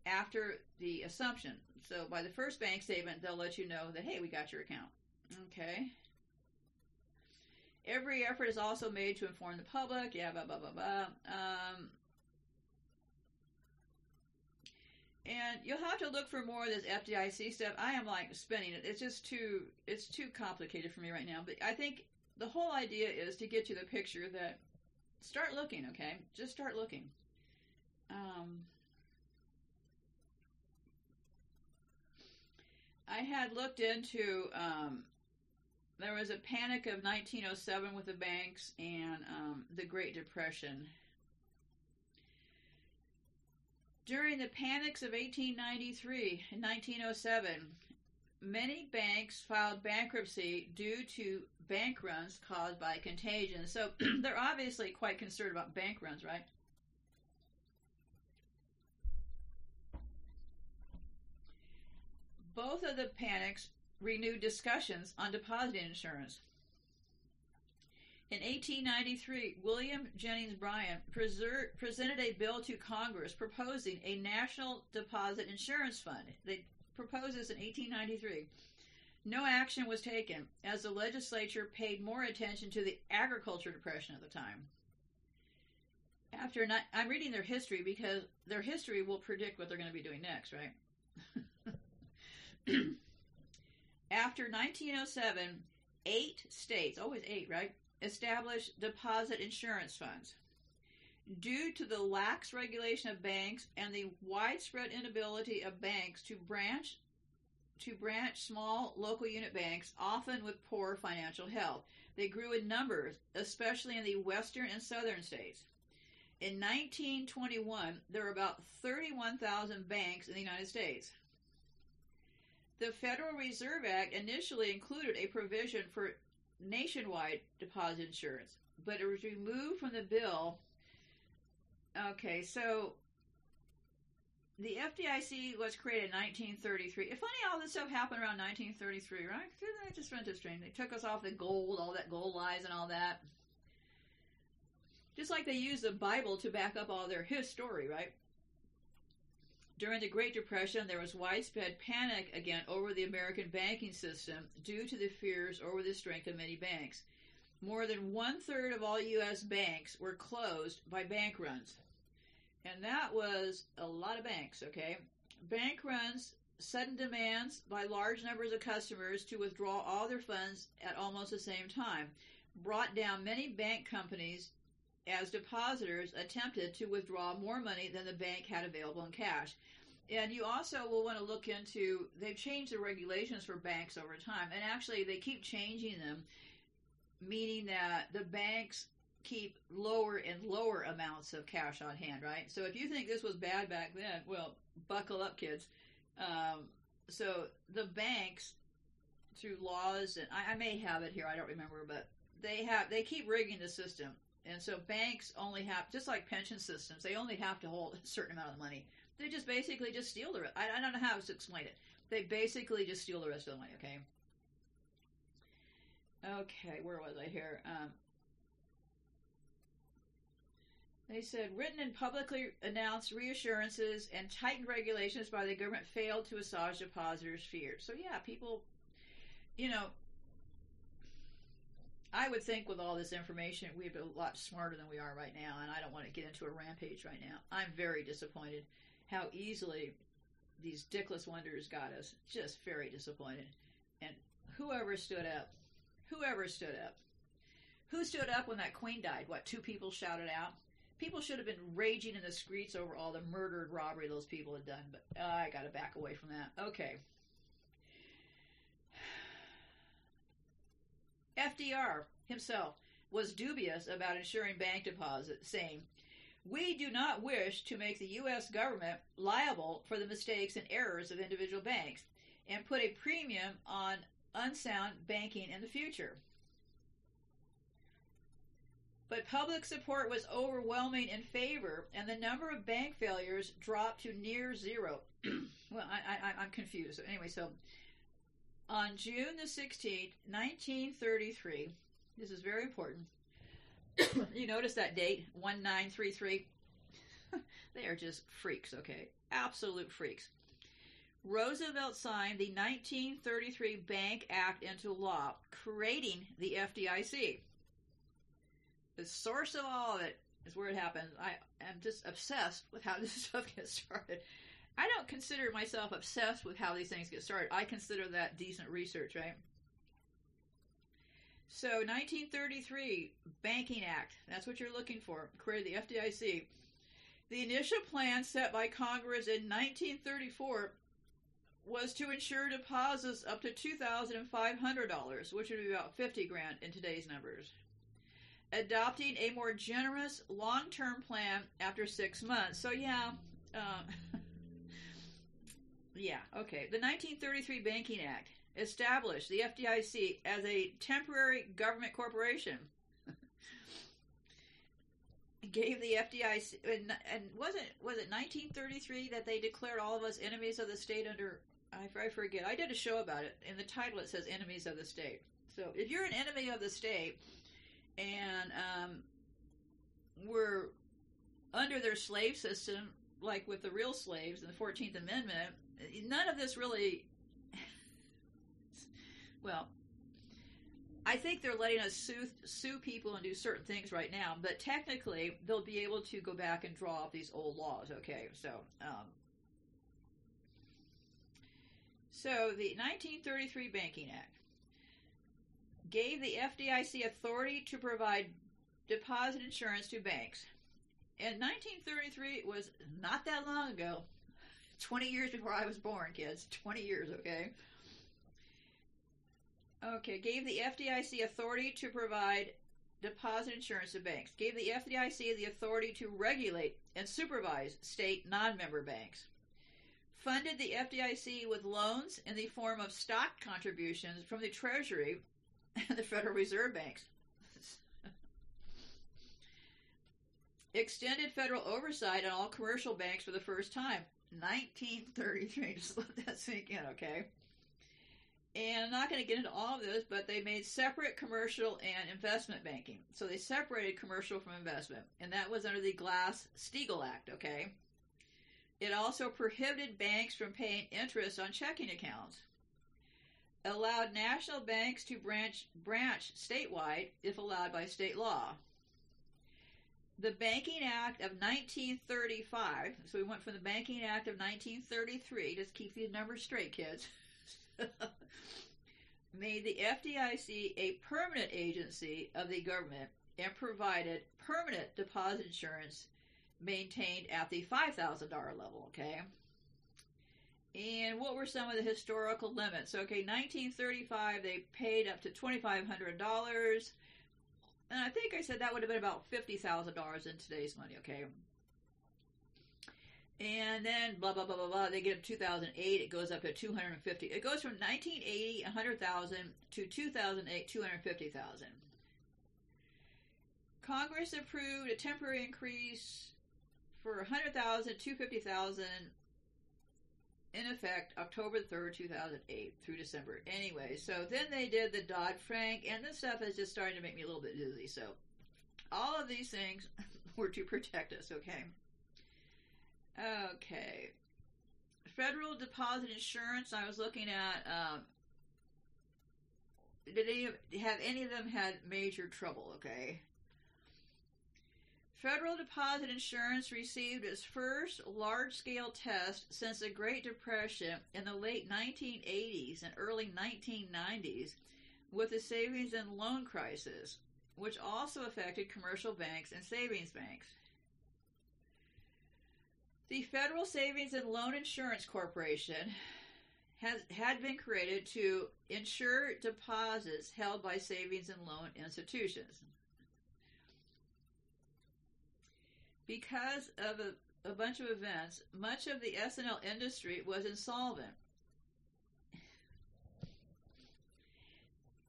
after the assumption. So by the first bank statement, they'll let you know that hey, we got your account. Okay. Every effort is also made to inform the public. Yeah, blah blah blah blah. Um, and you'll have to look for more of this FDIC stuff. I am like spinning it. It's just too it's too complicated for me right now. But I think the whole idea is to get you the picture that start looking, okay? Just start looking. Um, I had looked into um, there was a panic of 1907 with the banks and um, the Great Depression. During the panics of 1893 and 1907, many banks filed bankruptcy due to bank runs caused by contagion. So they're obviously quite concerned about bank runs, right? Both of the panics renewed discussions on deposit insurance. In 1893, William Jennings Bryan presented a bill to Congress proposing a national deposit insurance fund. They proposed this in 1893. No action was taken as the legislature paid more attention to the agriculture depression at the time. After not, I'm reading their history because their history will predict what they're going to be doing next, right? After 1907, eight states, always eight, right, established deposit insurance funds. Due to the lax regulation of banks and the widespread inability of banks to branch to branch small local unit banks, often with poor financial health. They grew in numbers, especially in the western and southern states. In 1921, there were about 31,000 banks in the United States. The Federal Reserve Act initially included a provision for nationwide deposit insurance, but it was removed from the bill. Okay, so the FDIC was created in 1933. It's funny all this stuff happened around 1933, right? I just found it strange. They took us off the gold, all that gold lies and all that. Just like they used the Bible to back up all their his story, right? During the Great Depression, there was widespread panic again over the American banking system due to the fears over the strength of many banks. More than one third of all U.S. banks were closed by bank runs. And that was a lot of banks, okay? Bank runs, sudden demands by large numbers of customers to withdraw all their funds at almost the same time brought down many bank companies as depositors attempted to withdraw more money than the bank had available in cash. And you also will want to look into, they've changed the regulations for banks over time, and actually they keep changing them, meaning that the banks keep lower and lower amounts of cash on hand, right? So if you think this was bad back then, well, buckle up, kids. Um, so the banks, through laws, and I, I may have it here, I don't remember, but they have they keep rigging the system, and so banks only have just like pension systems, they only have to hold a certain amount of money. They just basically just steal the. I, I don't know how to explain it. They basically just steal the rest of the money. Okay. Okay, where was I here? Um, they said written and publicly announced reassurances and tightened regulations by the government failed to assuage depositors' fears. So yeah, people, you know, I would think with all this information we'd be a lot smarter than we are right now, and I don't want to get into a rampage right now. I'm very disappointed how easily these dickless wonders got us. Just very disappointed. And whoever stood up, whoever stood up, who stood up when that queen died? What, two people shouted out? People should have been raging in the streets over all the murdered robbery those people had done, but uh, I got to back away from that. Okay. FDR himself was dubious about insuring bank deposits, saying, We do not wish to make the U.S. government liable for the mistakes and errors of individual banks and put a premium on unsound banking in the future. But public support was overwhelming in favor, and the number of bank failures dropped to near zero. well, I, I'm confused. Anyway, so on June the 16th, 1933, this is very important. you notice that date, 1933? they are just freaks, okay? Absolute freaks. Roosevelt signed the 1933 Bank Act into law, creating the FDIC. The source of all of it is where it happens. I am just obsessed with how this stuff gets started. I don't consider myself obsessed with how these things get started. I consider that decent research, right? So, 1933 Banking Act. That's what you're looking for. Created the FDIC. The initial plan set by Congress in 1934 was to insure deposits up to $2,500, which would be about 50 grand in today's numbers. Adopting a more generous long-term plan after six months. So yeah, uh, yeah, okay. The 1933 Banking Act established the FDIC as a temporary government corporation. Gave the FDIC and, and wasn't was it 1933 that they declared all of us enemies of the state under I, I forget I did a show about it in the title it says enemies of the state. So if you're an enemy of the state and um, we're under their slave system, like with the real slaves in the 14th Amendment, none of this really well, I think they're letting us sue, sue people and do certain things right now, but technically they'll be able to go back and draw up these old laws. Okay, so um, so the 1933 Banking Act gave the FDIC authority to provide deposit insurance to banks. And 1933 was not that long ago, 20 years before I was born, kids. 20 years, okay? Okay, gave the FDIC authority to provide deposit insurance to banks. Gave the FDIC the authority to regulate and supervise state non-member banks. Funded the FDIC with loans in the form of stock contributions from the Treasury and the Federal Reserve banks. Extended federal oversight on all commercial banks for the first time. 1933. Just let that sink in, okay? And I'm not going to get into all of this, but they made separate commercial and investment banking. So they separated commercial from investment, and that was under the Glass Steagall Act, okay? It also prohibited banks from paying interest on checking accounts. Allowed national banks to branch branch statewide if allowed by state law. The Banking Act of 1935, so we went from the Banking Act of 1933, just keep these numbers straight, kids. made the FDIC a permanent agency of the government and provided permanent deposit insurance maintained at the $5,000 level, okay? And what were some of the historical limits? Okay, 1935, they paid up to $2,500. And I think I said that would have been about fifty thousand dollars in today's money. Okay. And then blah blah blah blah blah. They get up 2008. It goes up to 250. It goes from 1980 100,000 to 2008 250,000. Congress approved a temporary increase for 100,000 to 250,000 in effect October 3rd, 2008 through December. Anyway, so then they did the Dodd Frank, and this stuff is just starting to make me a little bit dizzy. So all of these things were to protect us, okay? Okay. Federal deposit insurance, I was looking at, um, did any have any of them had major trouble, okay? Federal Deposit Insurance received its first large scale test since the Great Depression in the late 1980s and early 1990s with the savings and loan crisis, which also affected commercial banks and savings banks. The Federal Savings and Loan Insurance Corporation has had been created to insure deposits held by savings and loan institutions. Because of a, a bunch of events, much of the S&L industry was insolvent.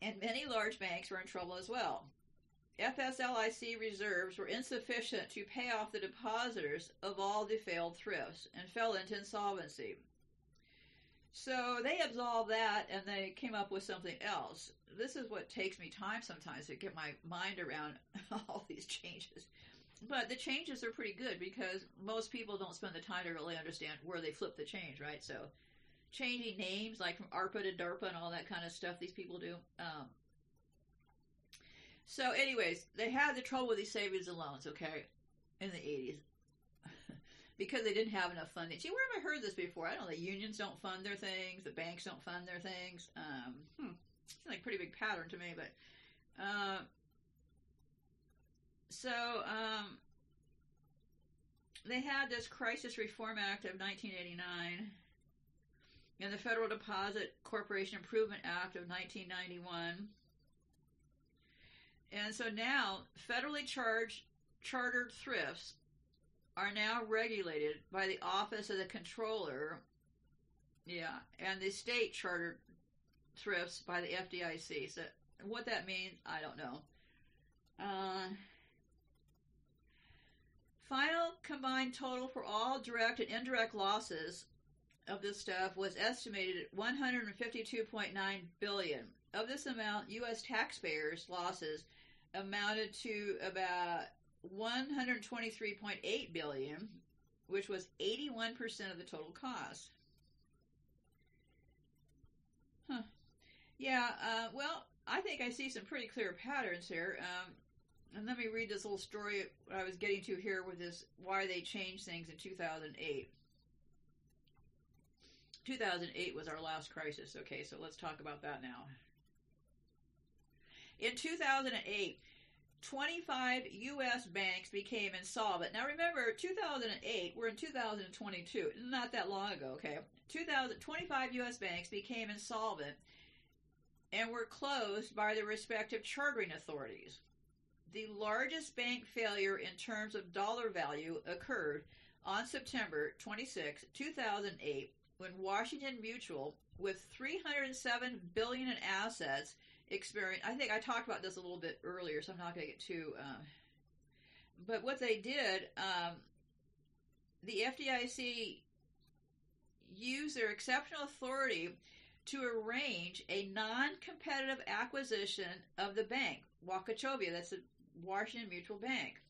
And many large banks were in trouble as well. FSLIC reserves were insufficient to pay off the depositors of all the failed thrifts and fell into insolvency. So they absolved that and they came up with something else. This is what takes me time sometimes to get my mind around all these changes. But the changes are pretty good because most people don't spend the time to really understand where they flip the change, right? So changing names like from ARPA to DARPA and all that kind of stuff these people do. Um, so, anyways, they had the trouble with these savings and loans, okay, in the 80s. because they didn't have enough funding. See, where have I heard this before? I don't know. The unions don't fund their things. The banks don't fund their things. Um, hmm, it's like a pretty big pattern to me, but uh, so um, they had this Crisis Reform Act of 1989 and the Federal Deposit Corporation Improvement Act of 1991. And so now federally charged chartered thrifts are now regulated by the Office of the Controller. Yeah, and the state chartered thrifts by the FDIC. So what that means, I don't know. Uh, final combined total for all direct and indirect losses of this stuff was estimated at 152.9 billion. Of this amount, U.S. taxpayers' losses amounted to about 123.8 billion, which was 81% of the total cost. Huh. Yeah, uh, well, I think I see some pretty clear patterns here. Um, and let me read this little story I was getting to here with this why they changed things in 2008. 2008 was our last crisis. Okay, so let's talk about that now. In 2008, 25 U.S. banks became insolvent. Now remember, 2008, we're in 2022, not that long ago, okay? 2000, 25 U.S. banks became insolvent and were closed by their respective chartering authorities. The largest bank failure in terms of dollar value occurred on September 26, 2008, when Washington Mutual, with 307 billion in assets, experienced. I think I talked about this a little bit earlier, so I'm not going to get too. Uh, but what they did, um, the FDIC used their exceptional authority to arrange a non-competitive acquisition of the bank, Wachovia. That's the Washington Mutual Bank.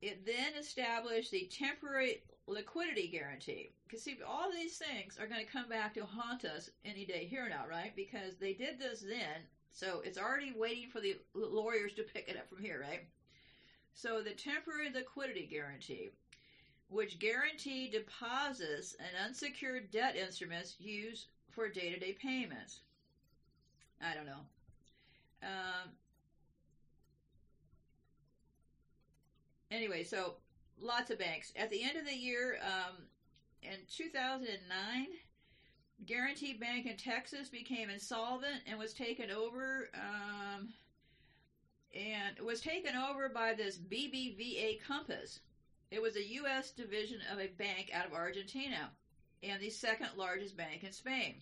It then established the temporary liquidity guarantee. Because see, all these things are going to come back to haunt us any day here now, right? Because they did this then, so it's already waiting for the lawyers to pick it up from here, right? So the temporary liquidity guarantee, which guaranteed deposits and unsecured debt instruments used for day-to-day payments. I don't know. Um, anyway, so lots of banks. At the end of the year, um, in 2009, Guarantee Bank in Texas became insolvent and was taken over um, and was taken over by this BBVA Compass. It was a U.S. division of a bank out of Argentina and the second largest bank in Spain.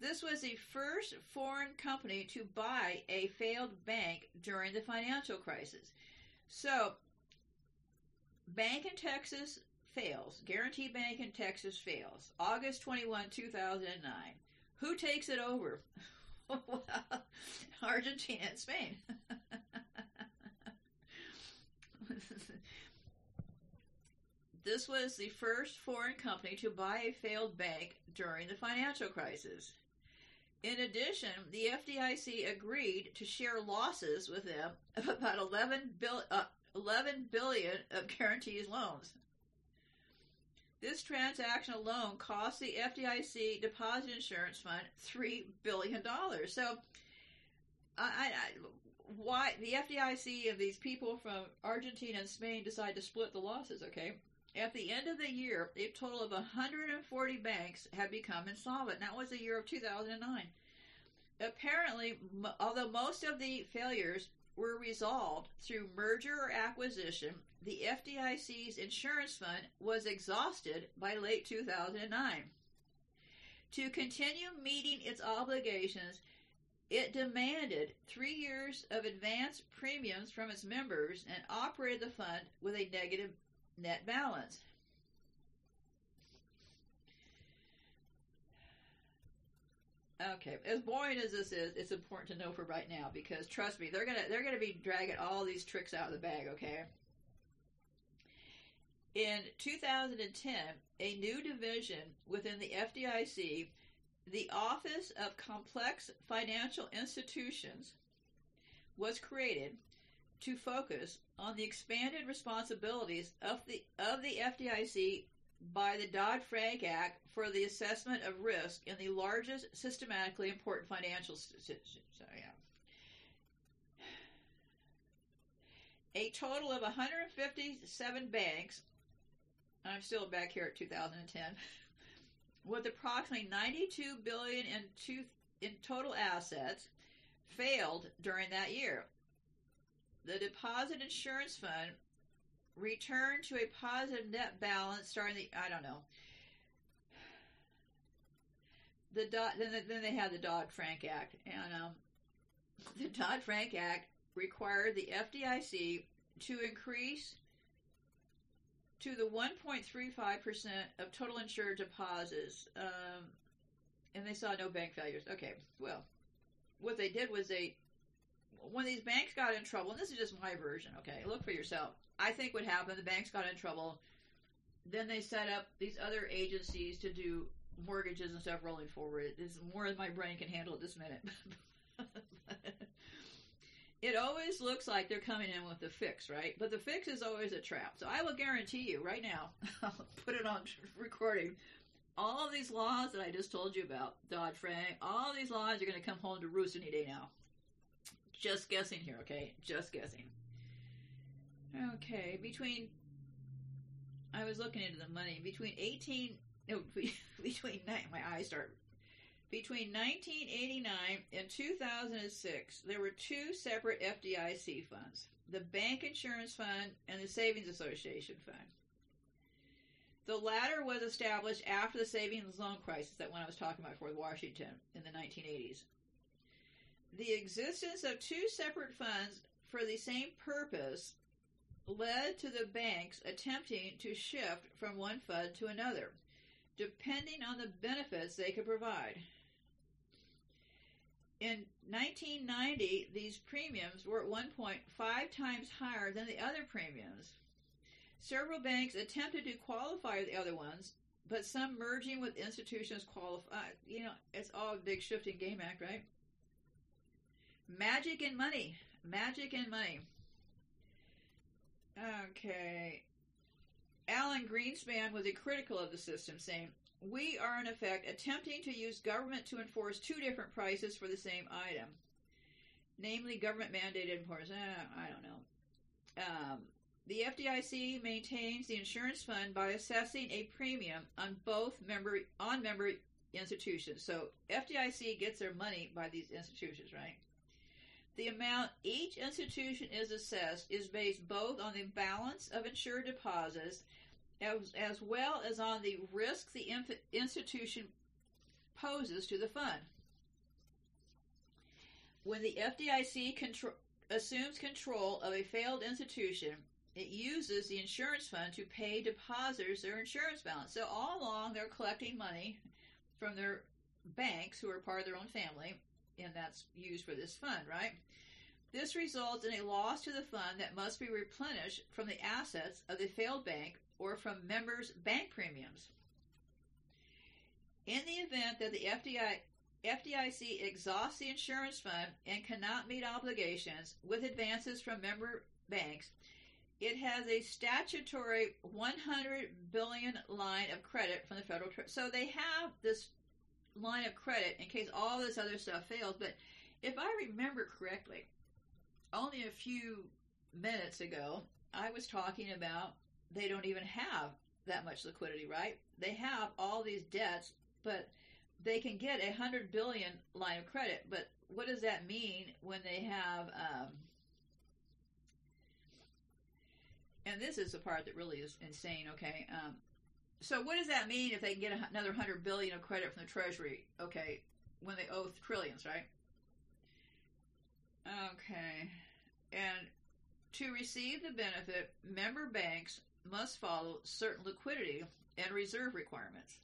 This was the first foreign company to buy a failed bank during the financial crisis. So, Bank in Texas fails. Guarantee Bank in Texas fails. August 21, 2009. Who takes it over? well, Argentina and Spain. this was the first foreign company to buy a failed bank during the financial crisis. In addition, the FDIC agreed to share losses with them of about 11, bill, uh, 11 billion of guarantees loans. This transaction alone cost the FDIC Deposit Insurance Fund $3 billion. So, I, I, why the FDIC and these people from Argentina and Spain decide to split the losses, okay? At the end of the year, a total of 140 banks had become insolvent. That was the year of 2009. Apparently, although most of the failures were resolved through merger or acquisition, the FDIC's insurance fund was exhausted by late 2009. To continue meeting its obligations, it demanded three years of advance premiums from its members and operated the fund with a negative net balance. Okay, as boring as this is, it's important to know for right now because trust me, they're gonna they're gonna be dragging all these tricks out of the bag. Okay. In 2010, a new division within the FDIC, the Office of Complex Financial Institutions, was created to focus on the expanded responsibilities of the of the FDIC by the Dodd-Frank Act for the assessment of risk in the largest systematically important financial institutions. So, yeah. A total of 157 banks, I'm still back here at 2010, with approximately 92 billion in, two, in total assets, failed during that year. The Deposit Insurance Fund returned to a positive net balance starting the I don't know. The then then they had the Dodd Frank Act and um, the Dodd Frank Act required the FDIC to increase to the 1.35% of total insured deposits, um, and they saw no bank failures. Okay, well, what they did was they, when these banks got in trouble, and this is just my version, okay, look for yourself. I think what happened, the banks got in trouble. Then they set up these other agencies to do mortgages and stuff rolling forward. It's more than my brain can handle at this minute. it always looks like they're coming in with the fix, right? But the fix is always a trap. So I will guarantee you right now, I'll put it on recording. All of these laws that I just told you about, Dodd Frank, all these laws are going to come home to roost any day now. Just guessing here, okay? Just guessing. Okay, between I was looking into the money between eighteen no between my eyes start between 1989 and 2006 there were two separate FDIC funds the Bank Insurance Fund and the Savings Association Fund. The latter was established after the savings loan crisis that one I was talking about for Washington in the 1980s. The existence of two separate funds for the same purpose led to the banks attempting to shift from one fund to another, depending on the benefits they could provide. In 1990, these premiums were at one point five times higher than the other premiums. Several banks attempted to qualify the other ones, but some merging with institutions qualified. You know, it's all a big shifting game act, right? Magic and money. Magic and money. Okay. Alan Greenspan was a critical of the system, saying, We are in effect attempting to use government to enforce two different prices for the same item, namely government mandated imports. Eh, I don't know. Um, the FDIC maintains the insurance fund by assessing a premium on both member on member institutions. So FDIC gets their money by these institutions, right? The amount each institution is assessed is based both on the balance of insured deposits as, as well as on the risk the inf- institution poses to the fund. When the FDIC contro- assumes control of a failed institution, it uses the insurance fund to pay depositors their insurance balance. So all along, they're collecting money from their banks who are part of their own family, and that's used for this fund, right? This results in a loss to the fund that must be replenished from the assets of the failed bank or from members' bank premiums. In the event that the FDI, FDIC exhausts the insurance fund and cannot meet obligations with advances from member banks, it has a statutory 100 billion line of credit from the federal. So they have this line of credit in case all this other stuff fails. But if I remember correctly, only a few minutes ago, I was talking about they don't even have that much liquidity, right? They have all these debts, but they can get a hundred billion line of credit. But what does that mean when they have? Um, and this is the part that really is insane. Okay, um, so what does that mean if they can get another hundred billion of credit from the Treasury? Okay, when they owe trillions, right? Okay, and to receive the benefit, member banks must follow certain liquidity and reserve requirements.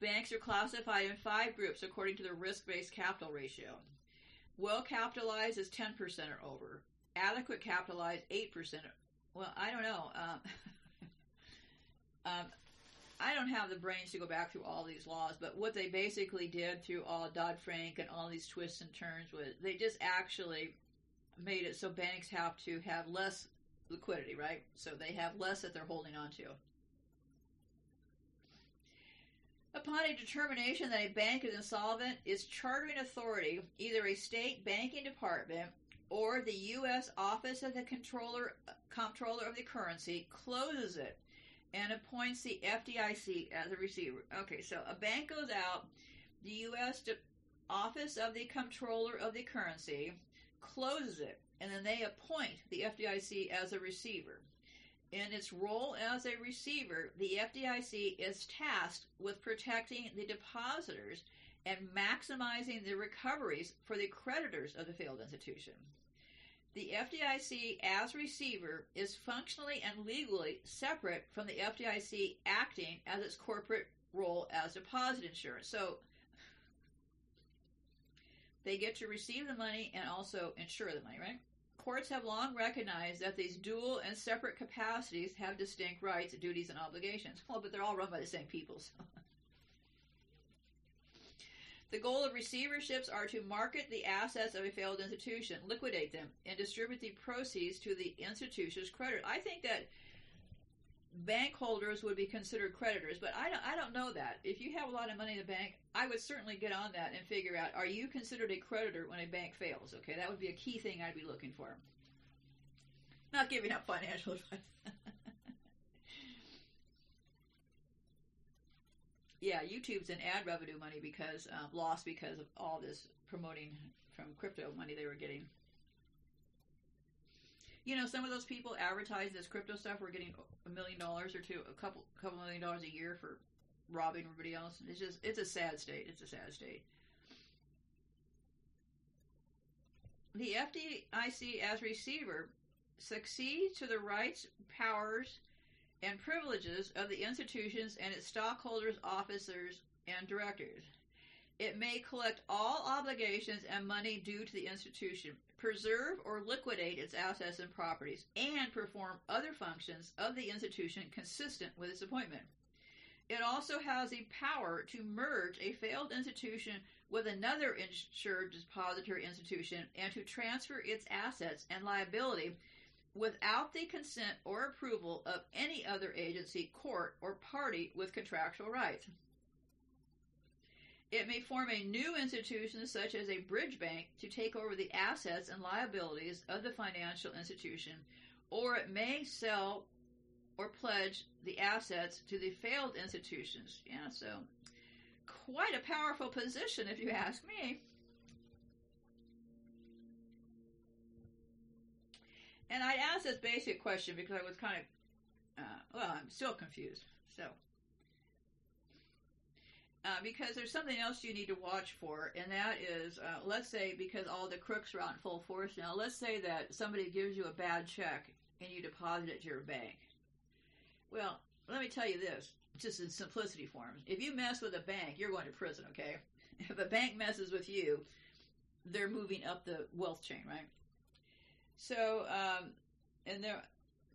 Banks are classified in five groups according to the risk based capital ratio. Well capitalized is 10% or over. Adequate capitalized, 8%. Well, I don't know. Um, um, I don't have the brains to go back through all these laws, but what they basically did through all Dodd Frank and all these twists and turns was they just actually made it so banks have to have less liquidity, right? So they have less that they're holding on to. Upon a determination that a bank is insolvent, its chartering authority, either a state banking department or the U.S. Office of the Controller, Comptroller of the Currency, closes it and appoints the FDIC as a receiver. Okay, so a bank goes out, the U.S. Office of the Comptroller of the Currency closes it, and then they appoint the FDIC as a receiver. In its role as a receiver, the FDIC is tasked with protecting the depositors and maximizing the recoveries for the creditors of the failed institution. The FDIC as receiver is functionally and legally separate from the FDIC acting as its corporate role as deposit insurance. So they get to receive the money and also insure the money, right? Courts have long recognized that these dual and separate capacities have distinct rights, duties, and obligations. Well, but they're all run by the same people. So. The goal of receiverships are to market the assets of a failed institution, liquidate them, and distribute the proceeds to the institution's creditor. I think that bank holders would be considered creditors, but I don't, I don't know that. If you have a lot of money in the bank, I would certainly get on that and figure out are you considered a creditor when a bank fails? Okay, that would be a key thing I'd be looking for. Not giving out financial advice. yeah, YouTube's in ad revenue money because um, lost because of all this promoting from crypto money they were getting. You know, some of those people advertise this crypto stuff. We're getting a million dollars or two, a couple, couple million dollars a year for robbing everybody else. It's just, it's a sad state. It's a sad state. The FDIC as receiver succeeds to the rights, powers, and privileges of the institutions and its stockholders, officers, and directors. It may collect all obligations and money due to the institution, preserve or liquidate its assets and properties, and perform other functions of the institution consistent with its appointment. It also has the power to merge a failed institution with another insured depository institution and to transfer its assets and liability without the consent or approval of any other agency, court, or party with contractual rights. It may form a new institution, such as a bridge bank, to take over the assets and liabilities of the financial institution, or it may sell or pledge the assets to the failed institutions. Yeah, so quite a powerful position, if you ask me. And I asked this basic question because I was kind of, uh, well, I'm still confused. So, uh, because there's something else you need to watch for, and that is, uh, let's say, because all the crooks are out in full force now, let's say that somebody gives you a bad check and you deposit it to your bank. Well, let me tell you this, just in simplicity forms. If you mess with a bank, you're going to prison, okay? If a bank messes with you, they're moving up the wealth chain, right? So, um, and there,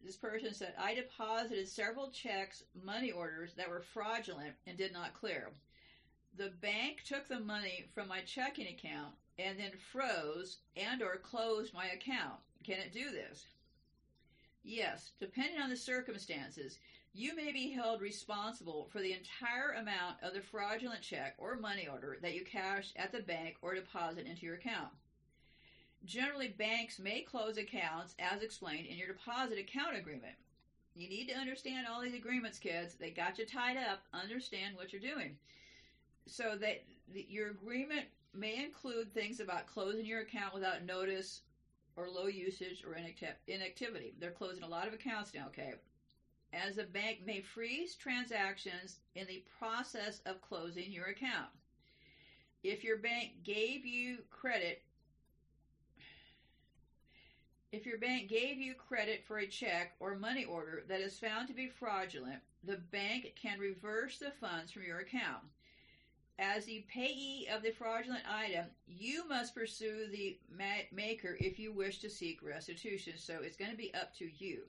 this person said, I deposited several checks, money orders that were fraudulent and did not clear. The bank took the money from my checking account and then froze and or closed my account. Can it do this? Yes, depending on the circumstances, you may be held responsible for the entire amount of the fraudulent check or money order that you cashed at the bank or deposit into your account. Generally, banks may close accounts as explained in your deposit account agreement. You need to understand all these agreements, kids. They got you tied up. Understand what you're doing. So that your agreement may include things about closing your account without notice or low usage or inactivity. They're closing a lot of accounts now, okay? As a bank may freeze transactions in the process of closing your account. If your bank gave you credit if your bank gave you credit for a check or money order that is found to be fraudulent, the bank can reverse the funds from your account. As the payee of the fraudulent item, you must pursue the maker if you wish to seek restitution. So it's going to be up to you.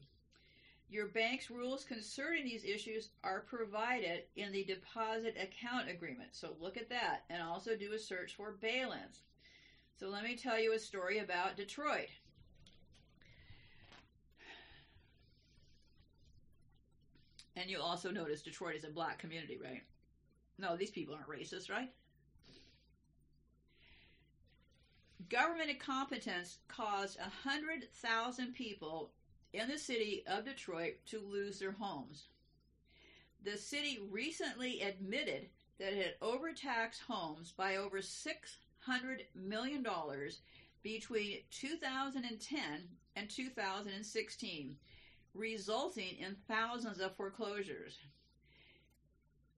Your bank's rules concerning these issues are provided in the deposit account agreement. So look at that and also do a search for bail-ins. So let me tell you a story about Detroit. And you'll also notice Detroit is a black community, right? No, these people aren't racist, right? Government incompetence caused 100,000 people in the city of Detroit to lose their homes. The city recently admitted that it had overtaxed homes by over $600 million between 2010 and 2016 resulting in thousands of foreclosures.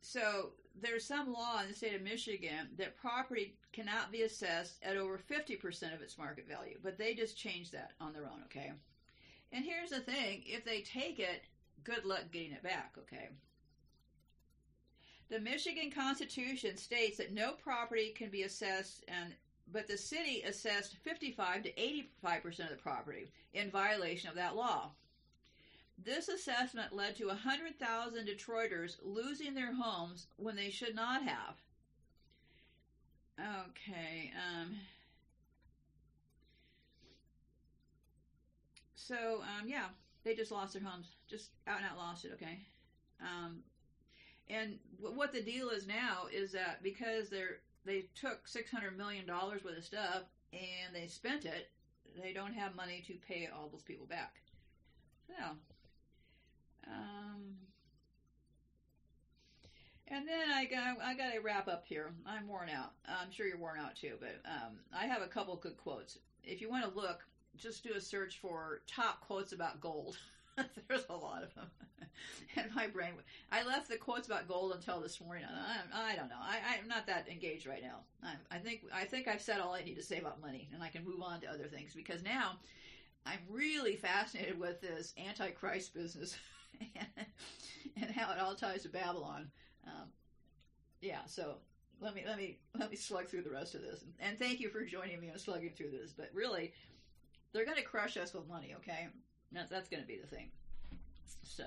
So there's some law in the state of Michigan that property cannot be assessed at over 50% of its market value, but they just changed that on their own, okay? And here's the thing if they take it, good luck getting it back, okay? The Michigan Constitution states that no property can be assessed and but the city assessed 55 to 85% of the property in violation of that law. This assessment led to 100,000 Detroiters losing their homes when they should not have. Okay. Um, so, um, yeah, they just lost their homes. Just out and out lost it, okay? Um, and w- what the deal is now is that because they're they took $600 million worth of stuff and they spent it, they don't have money to pay all those people back. So, um, and then I got I got to wrap up here. I'm worn out. I'm sure you're worn out too, but um, I have a couple good quotes. If you want to look, just do a search for top quotes about gold. There's a lot of them. and my brain, I left the quotes about gold until this morning. I, I don't know. I, I'm not that engaged right now. I, I think I think I've said all I need to say about money, and I can move on to other things because now I'm really fascinated with this antichrist business. and how it all ties to Babylon. Um, yeah, so let me let me let me slug through the rest of this. And thank you for joining me on slugging through this. But really, they're going to crush us with money. Okay, that's that's going to be the thing. So,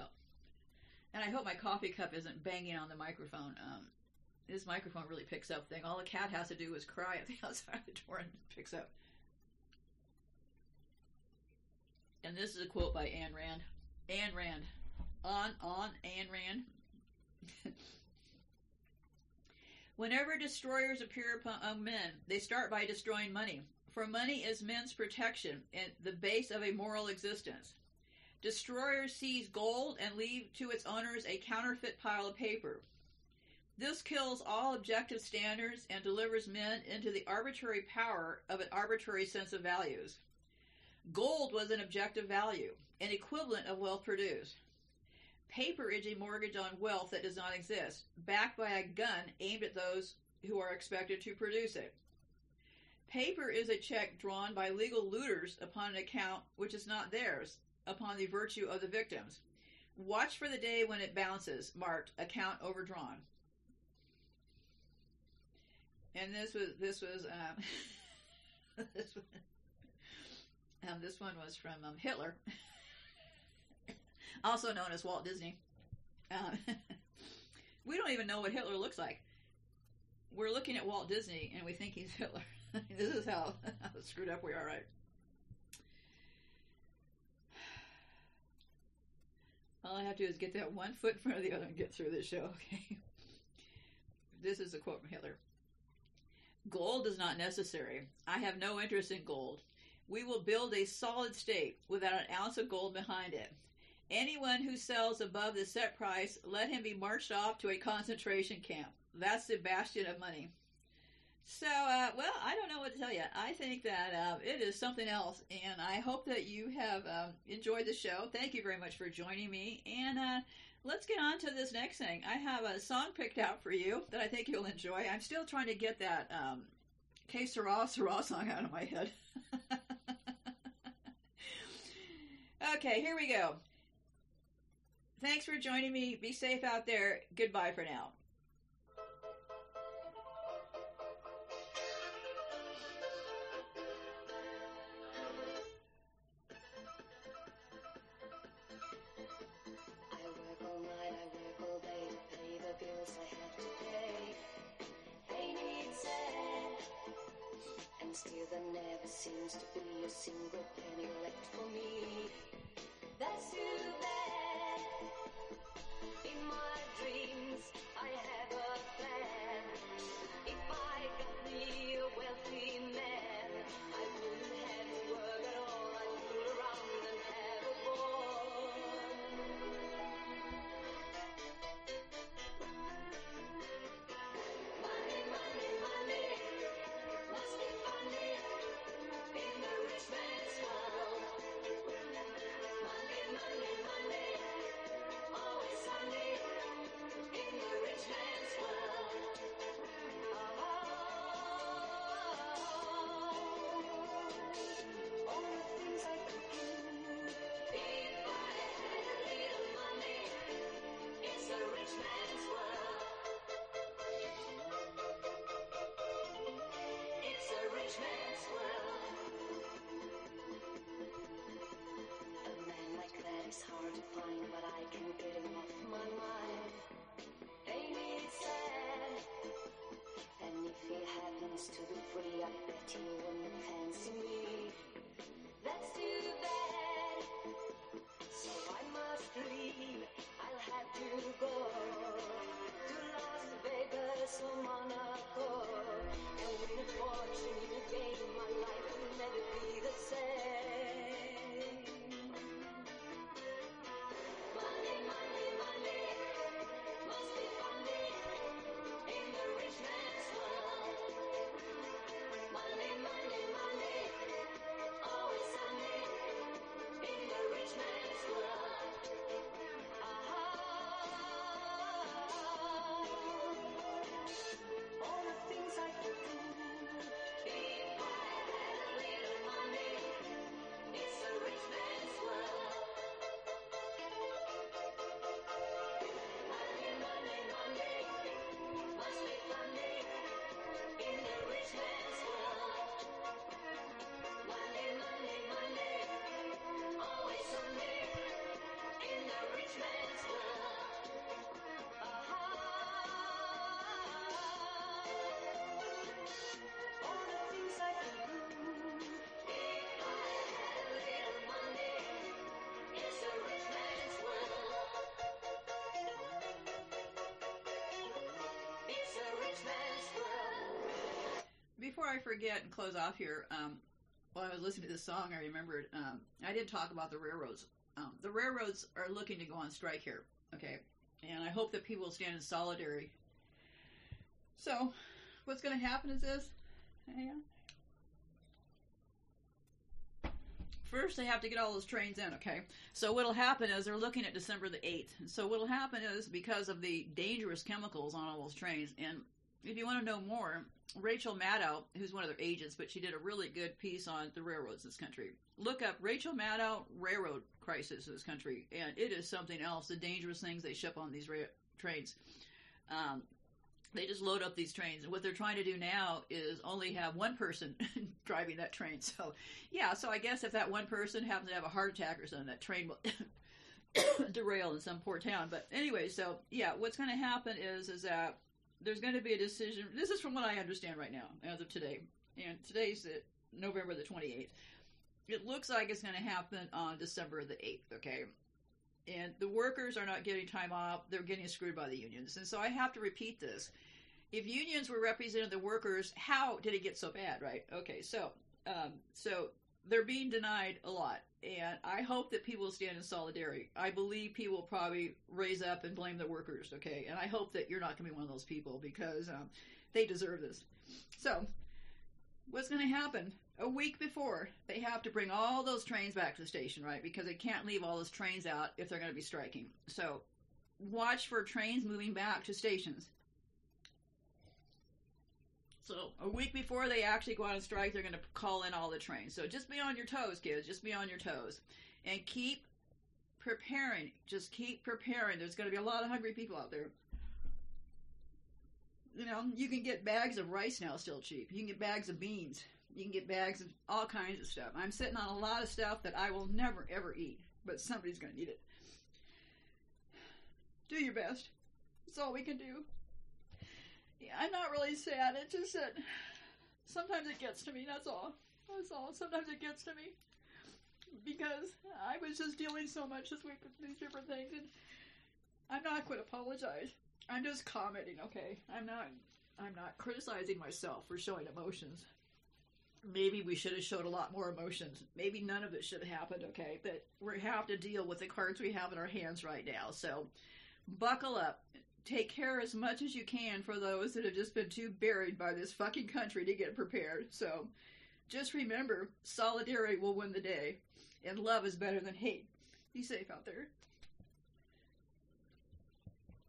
and I hope my coffee cup isn't banging on the microphone. Um, this microphone really picks up thing. All the cat has to do is cry at the outside of the door and it picks up. And this is a quote by Ayn Rand. Ayn Rand on, on and ran. Whenever destroyers appear among men, they start by destroying money. For money is men's protection and the base of a moral existence. Destroyers seize gold and leave to its owners a counterfeit pile of paper. This kills all objective standards and delivers men into the arbitrary power of an arbitrary sense of values. Gold was an objective value, an equivalent of wealth produced. Paper is a mortgage on wealth that does not exist, backed by a gun aimed at those who are expected to produce it. Paper is a check drawn by legal looters upon an account which is not theirs, upon the virtue of the victims. Watch for the day when it bounces, marked account overdrawn. And this was this was um, this one, um, this one was from um, Hitler, also known as Walt Disney. Um, we don't even know what Hitler looks like. We're looking at Walt Disney and we think he's Hitler. this is how, how screwed up we are, right? All I have to do is get that one foot in front of the other and get through this show, okay? This is a quote from Hitler. Gold is not necessary. I have no interest in gold. We will build a solid state without an ounce of gold behind it. Anyone who sells above the set price, let him be marched off to a concentration camp. That's the bastion of money. So, uh, well, I don't know what to tell you. I think that uh, it is something else, and I hope that you have um, enjoyed the show. Thank you very much for joining me, and uh, let's get on to this next thing. I have a song picked out for you that I think you'll enjoy. I'm still trying to get that um, Que Sera Sera song out of my head. okay, here we go. Thanks for joining me. Be safe out there. Goodbye for now. There never seems to be a single penny left for me. That's too bad. Before I forget and close off here, um, while I was listening to this song, I remembered um, I did talk about the railroads. Um, the railroads are looking to go on strike here, okay? And I hope that people will stand in solidarity. So, what's going to happen is this. First they have to get all those trains in, okay? So what'll happen is they're looking at December the 8th. So what'll happen is because of the dangerous chemicals on all those trains, and if you want to know more, Rachel Maddow, who's one of their agents, but she did a really good piece on the railroads in this country. Look up Rachel Maddow railroad crisis in this country, and it is something else. The dangerous things they ship on these ra- trains. Um, they just load up these trains, and what they're trying to do now is only have one person driving that train. So, yeah. So I guess if that one person happens to have a heart attack or something, that train will derail in some poor town. But anyway, so yeah, what's going to happen is is that there's going to be a decision. This is from what I understand right now, as of today, and today's November the 28th. It looks like it's going to happen on December the 8th. Okay, and the workers are not getting time off; they're getting screwed by the unions. And so I have to repeat this: if unions were representing the workers, how did it get so bad? Right? Okay, so um, so they're being denied a lot, and I hope that people stand in solidarity. I believe people will probably raise up and blame the workers, okay? And I hope that you're not going to be one of those people because um, they deserve this. So, what's going to happen? A week before, they have to bring all those trains back to the station, right? Because they can't leave all those trains out if they're going to be striking. So, watch for trains moving back to stations. So a week before they actually go on strike, they're going to call in all the trains. So just be on your toes, kids. Just be on your toes, and keep preparing. Just keep preparing. There's going to be a lot of hungry people out there. You know, you can get bags of rice now still cheap. You can get bags of beans. You can get bags of all kinds of stuff. I'm sitting on a lot of stuff that I will never ever eat, but somebody's going to need it. Do your best. That's all we can do. I'm not really sad. It's just that sometimes it gets to me. That's all. That's all. Sometimes it gets to me because I was just dealing so much this week with these different things, and I'm not going to apologize. I'm just commenting. Okay, I'm not. I'm not criticizing myself for showing emotions. Maybe we should have showed a lot more emotions. Maybe none of it should have happened. Okay, but we have to deal with the cards we have in our hands right now. So, buckle up take care as much as you can for those that have just been too buried by this fucking country to get prepared. So just remember, solidarity will win the day, and love is better than hate. Be safe out there.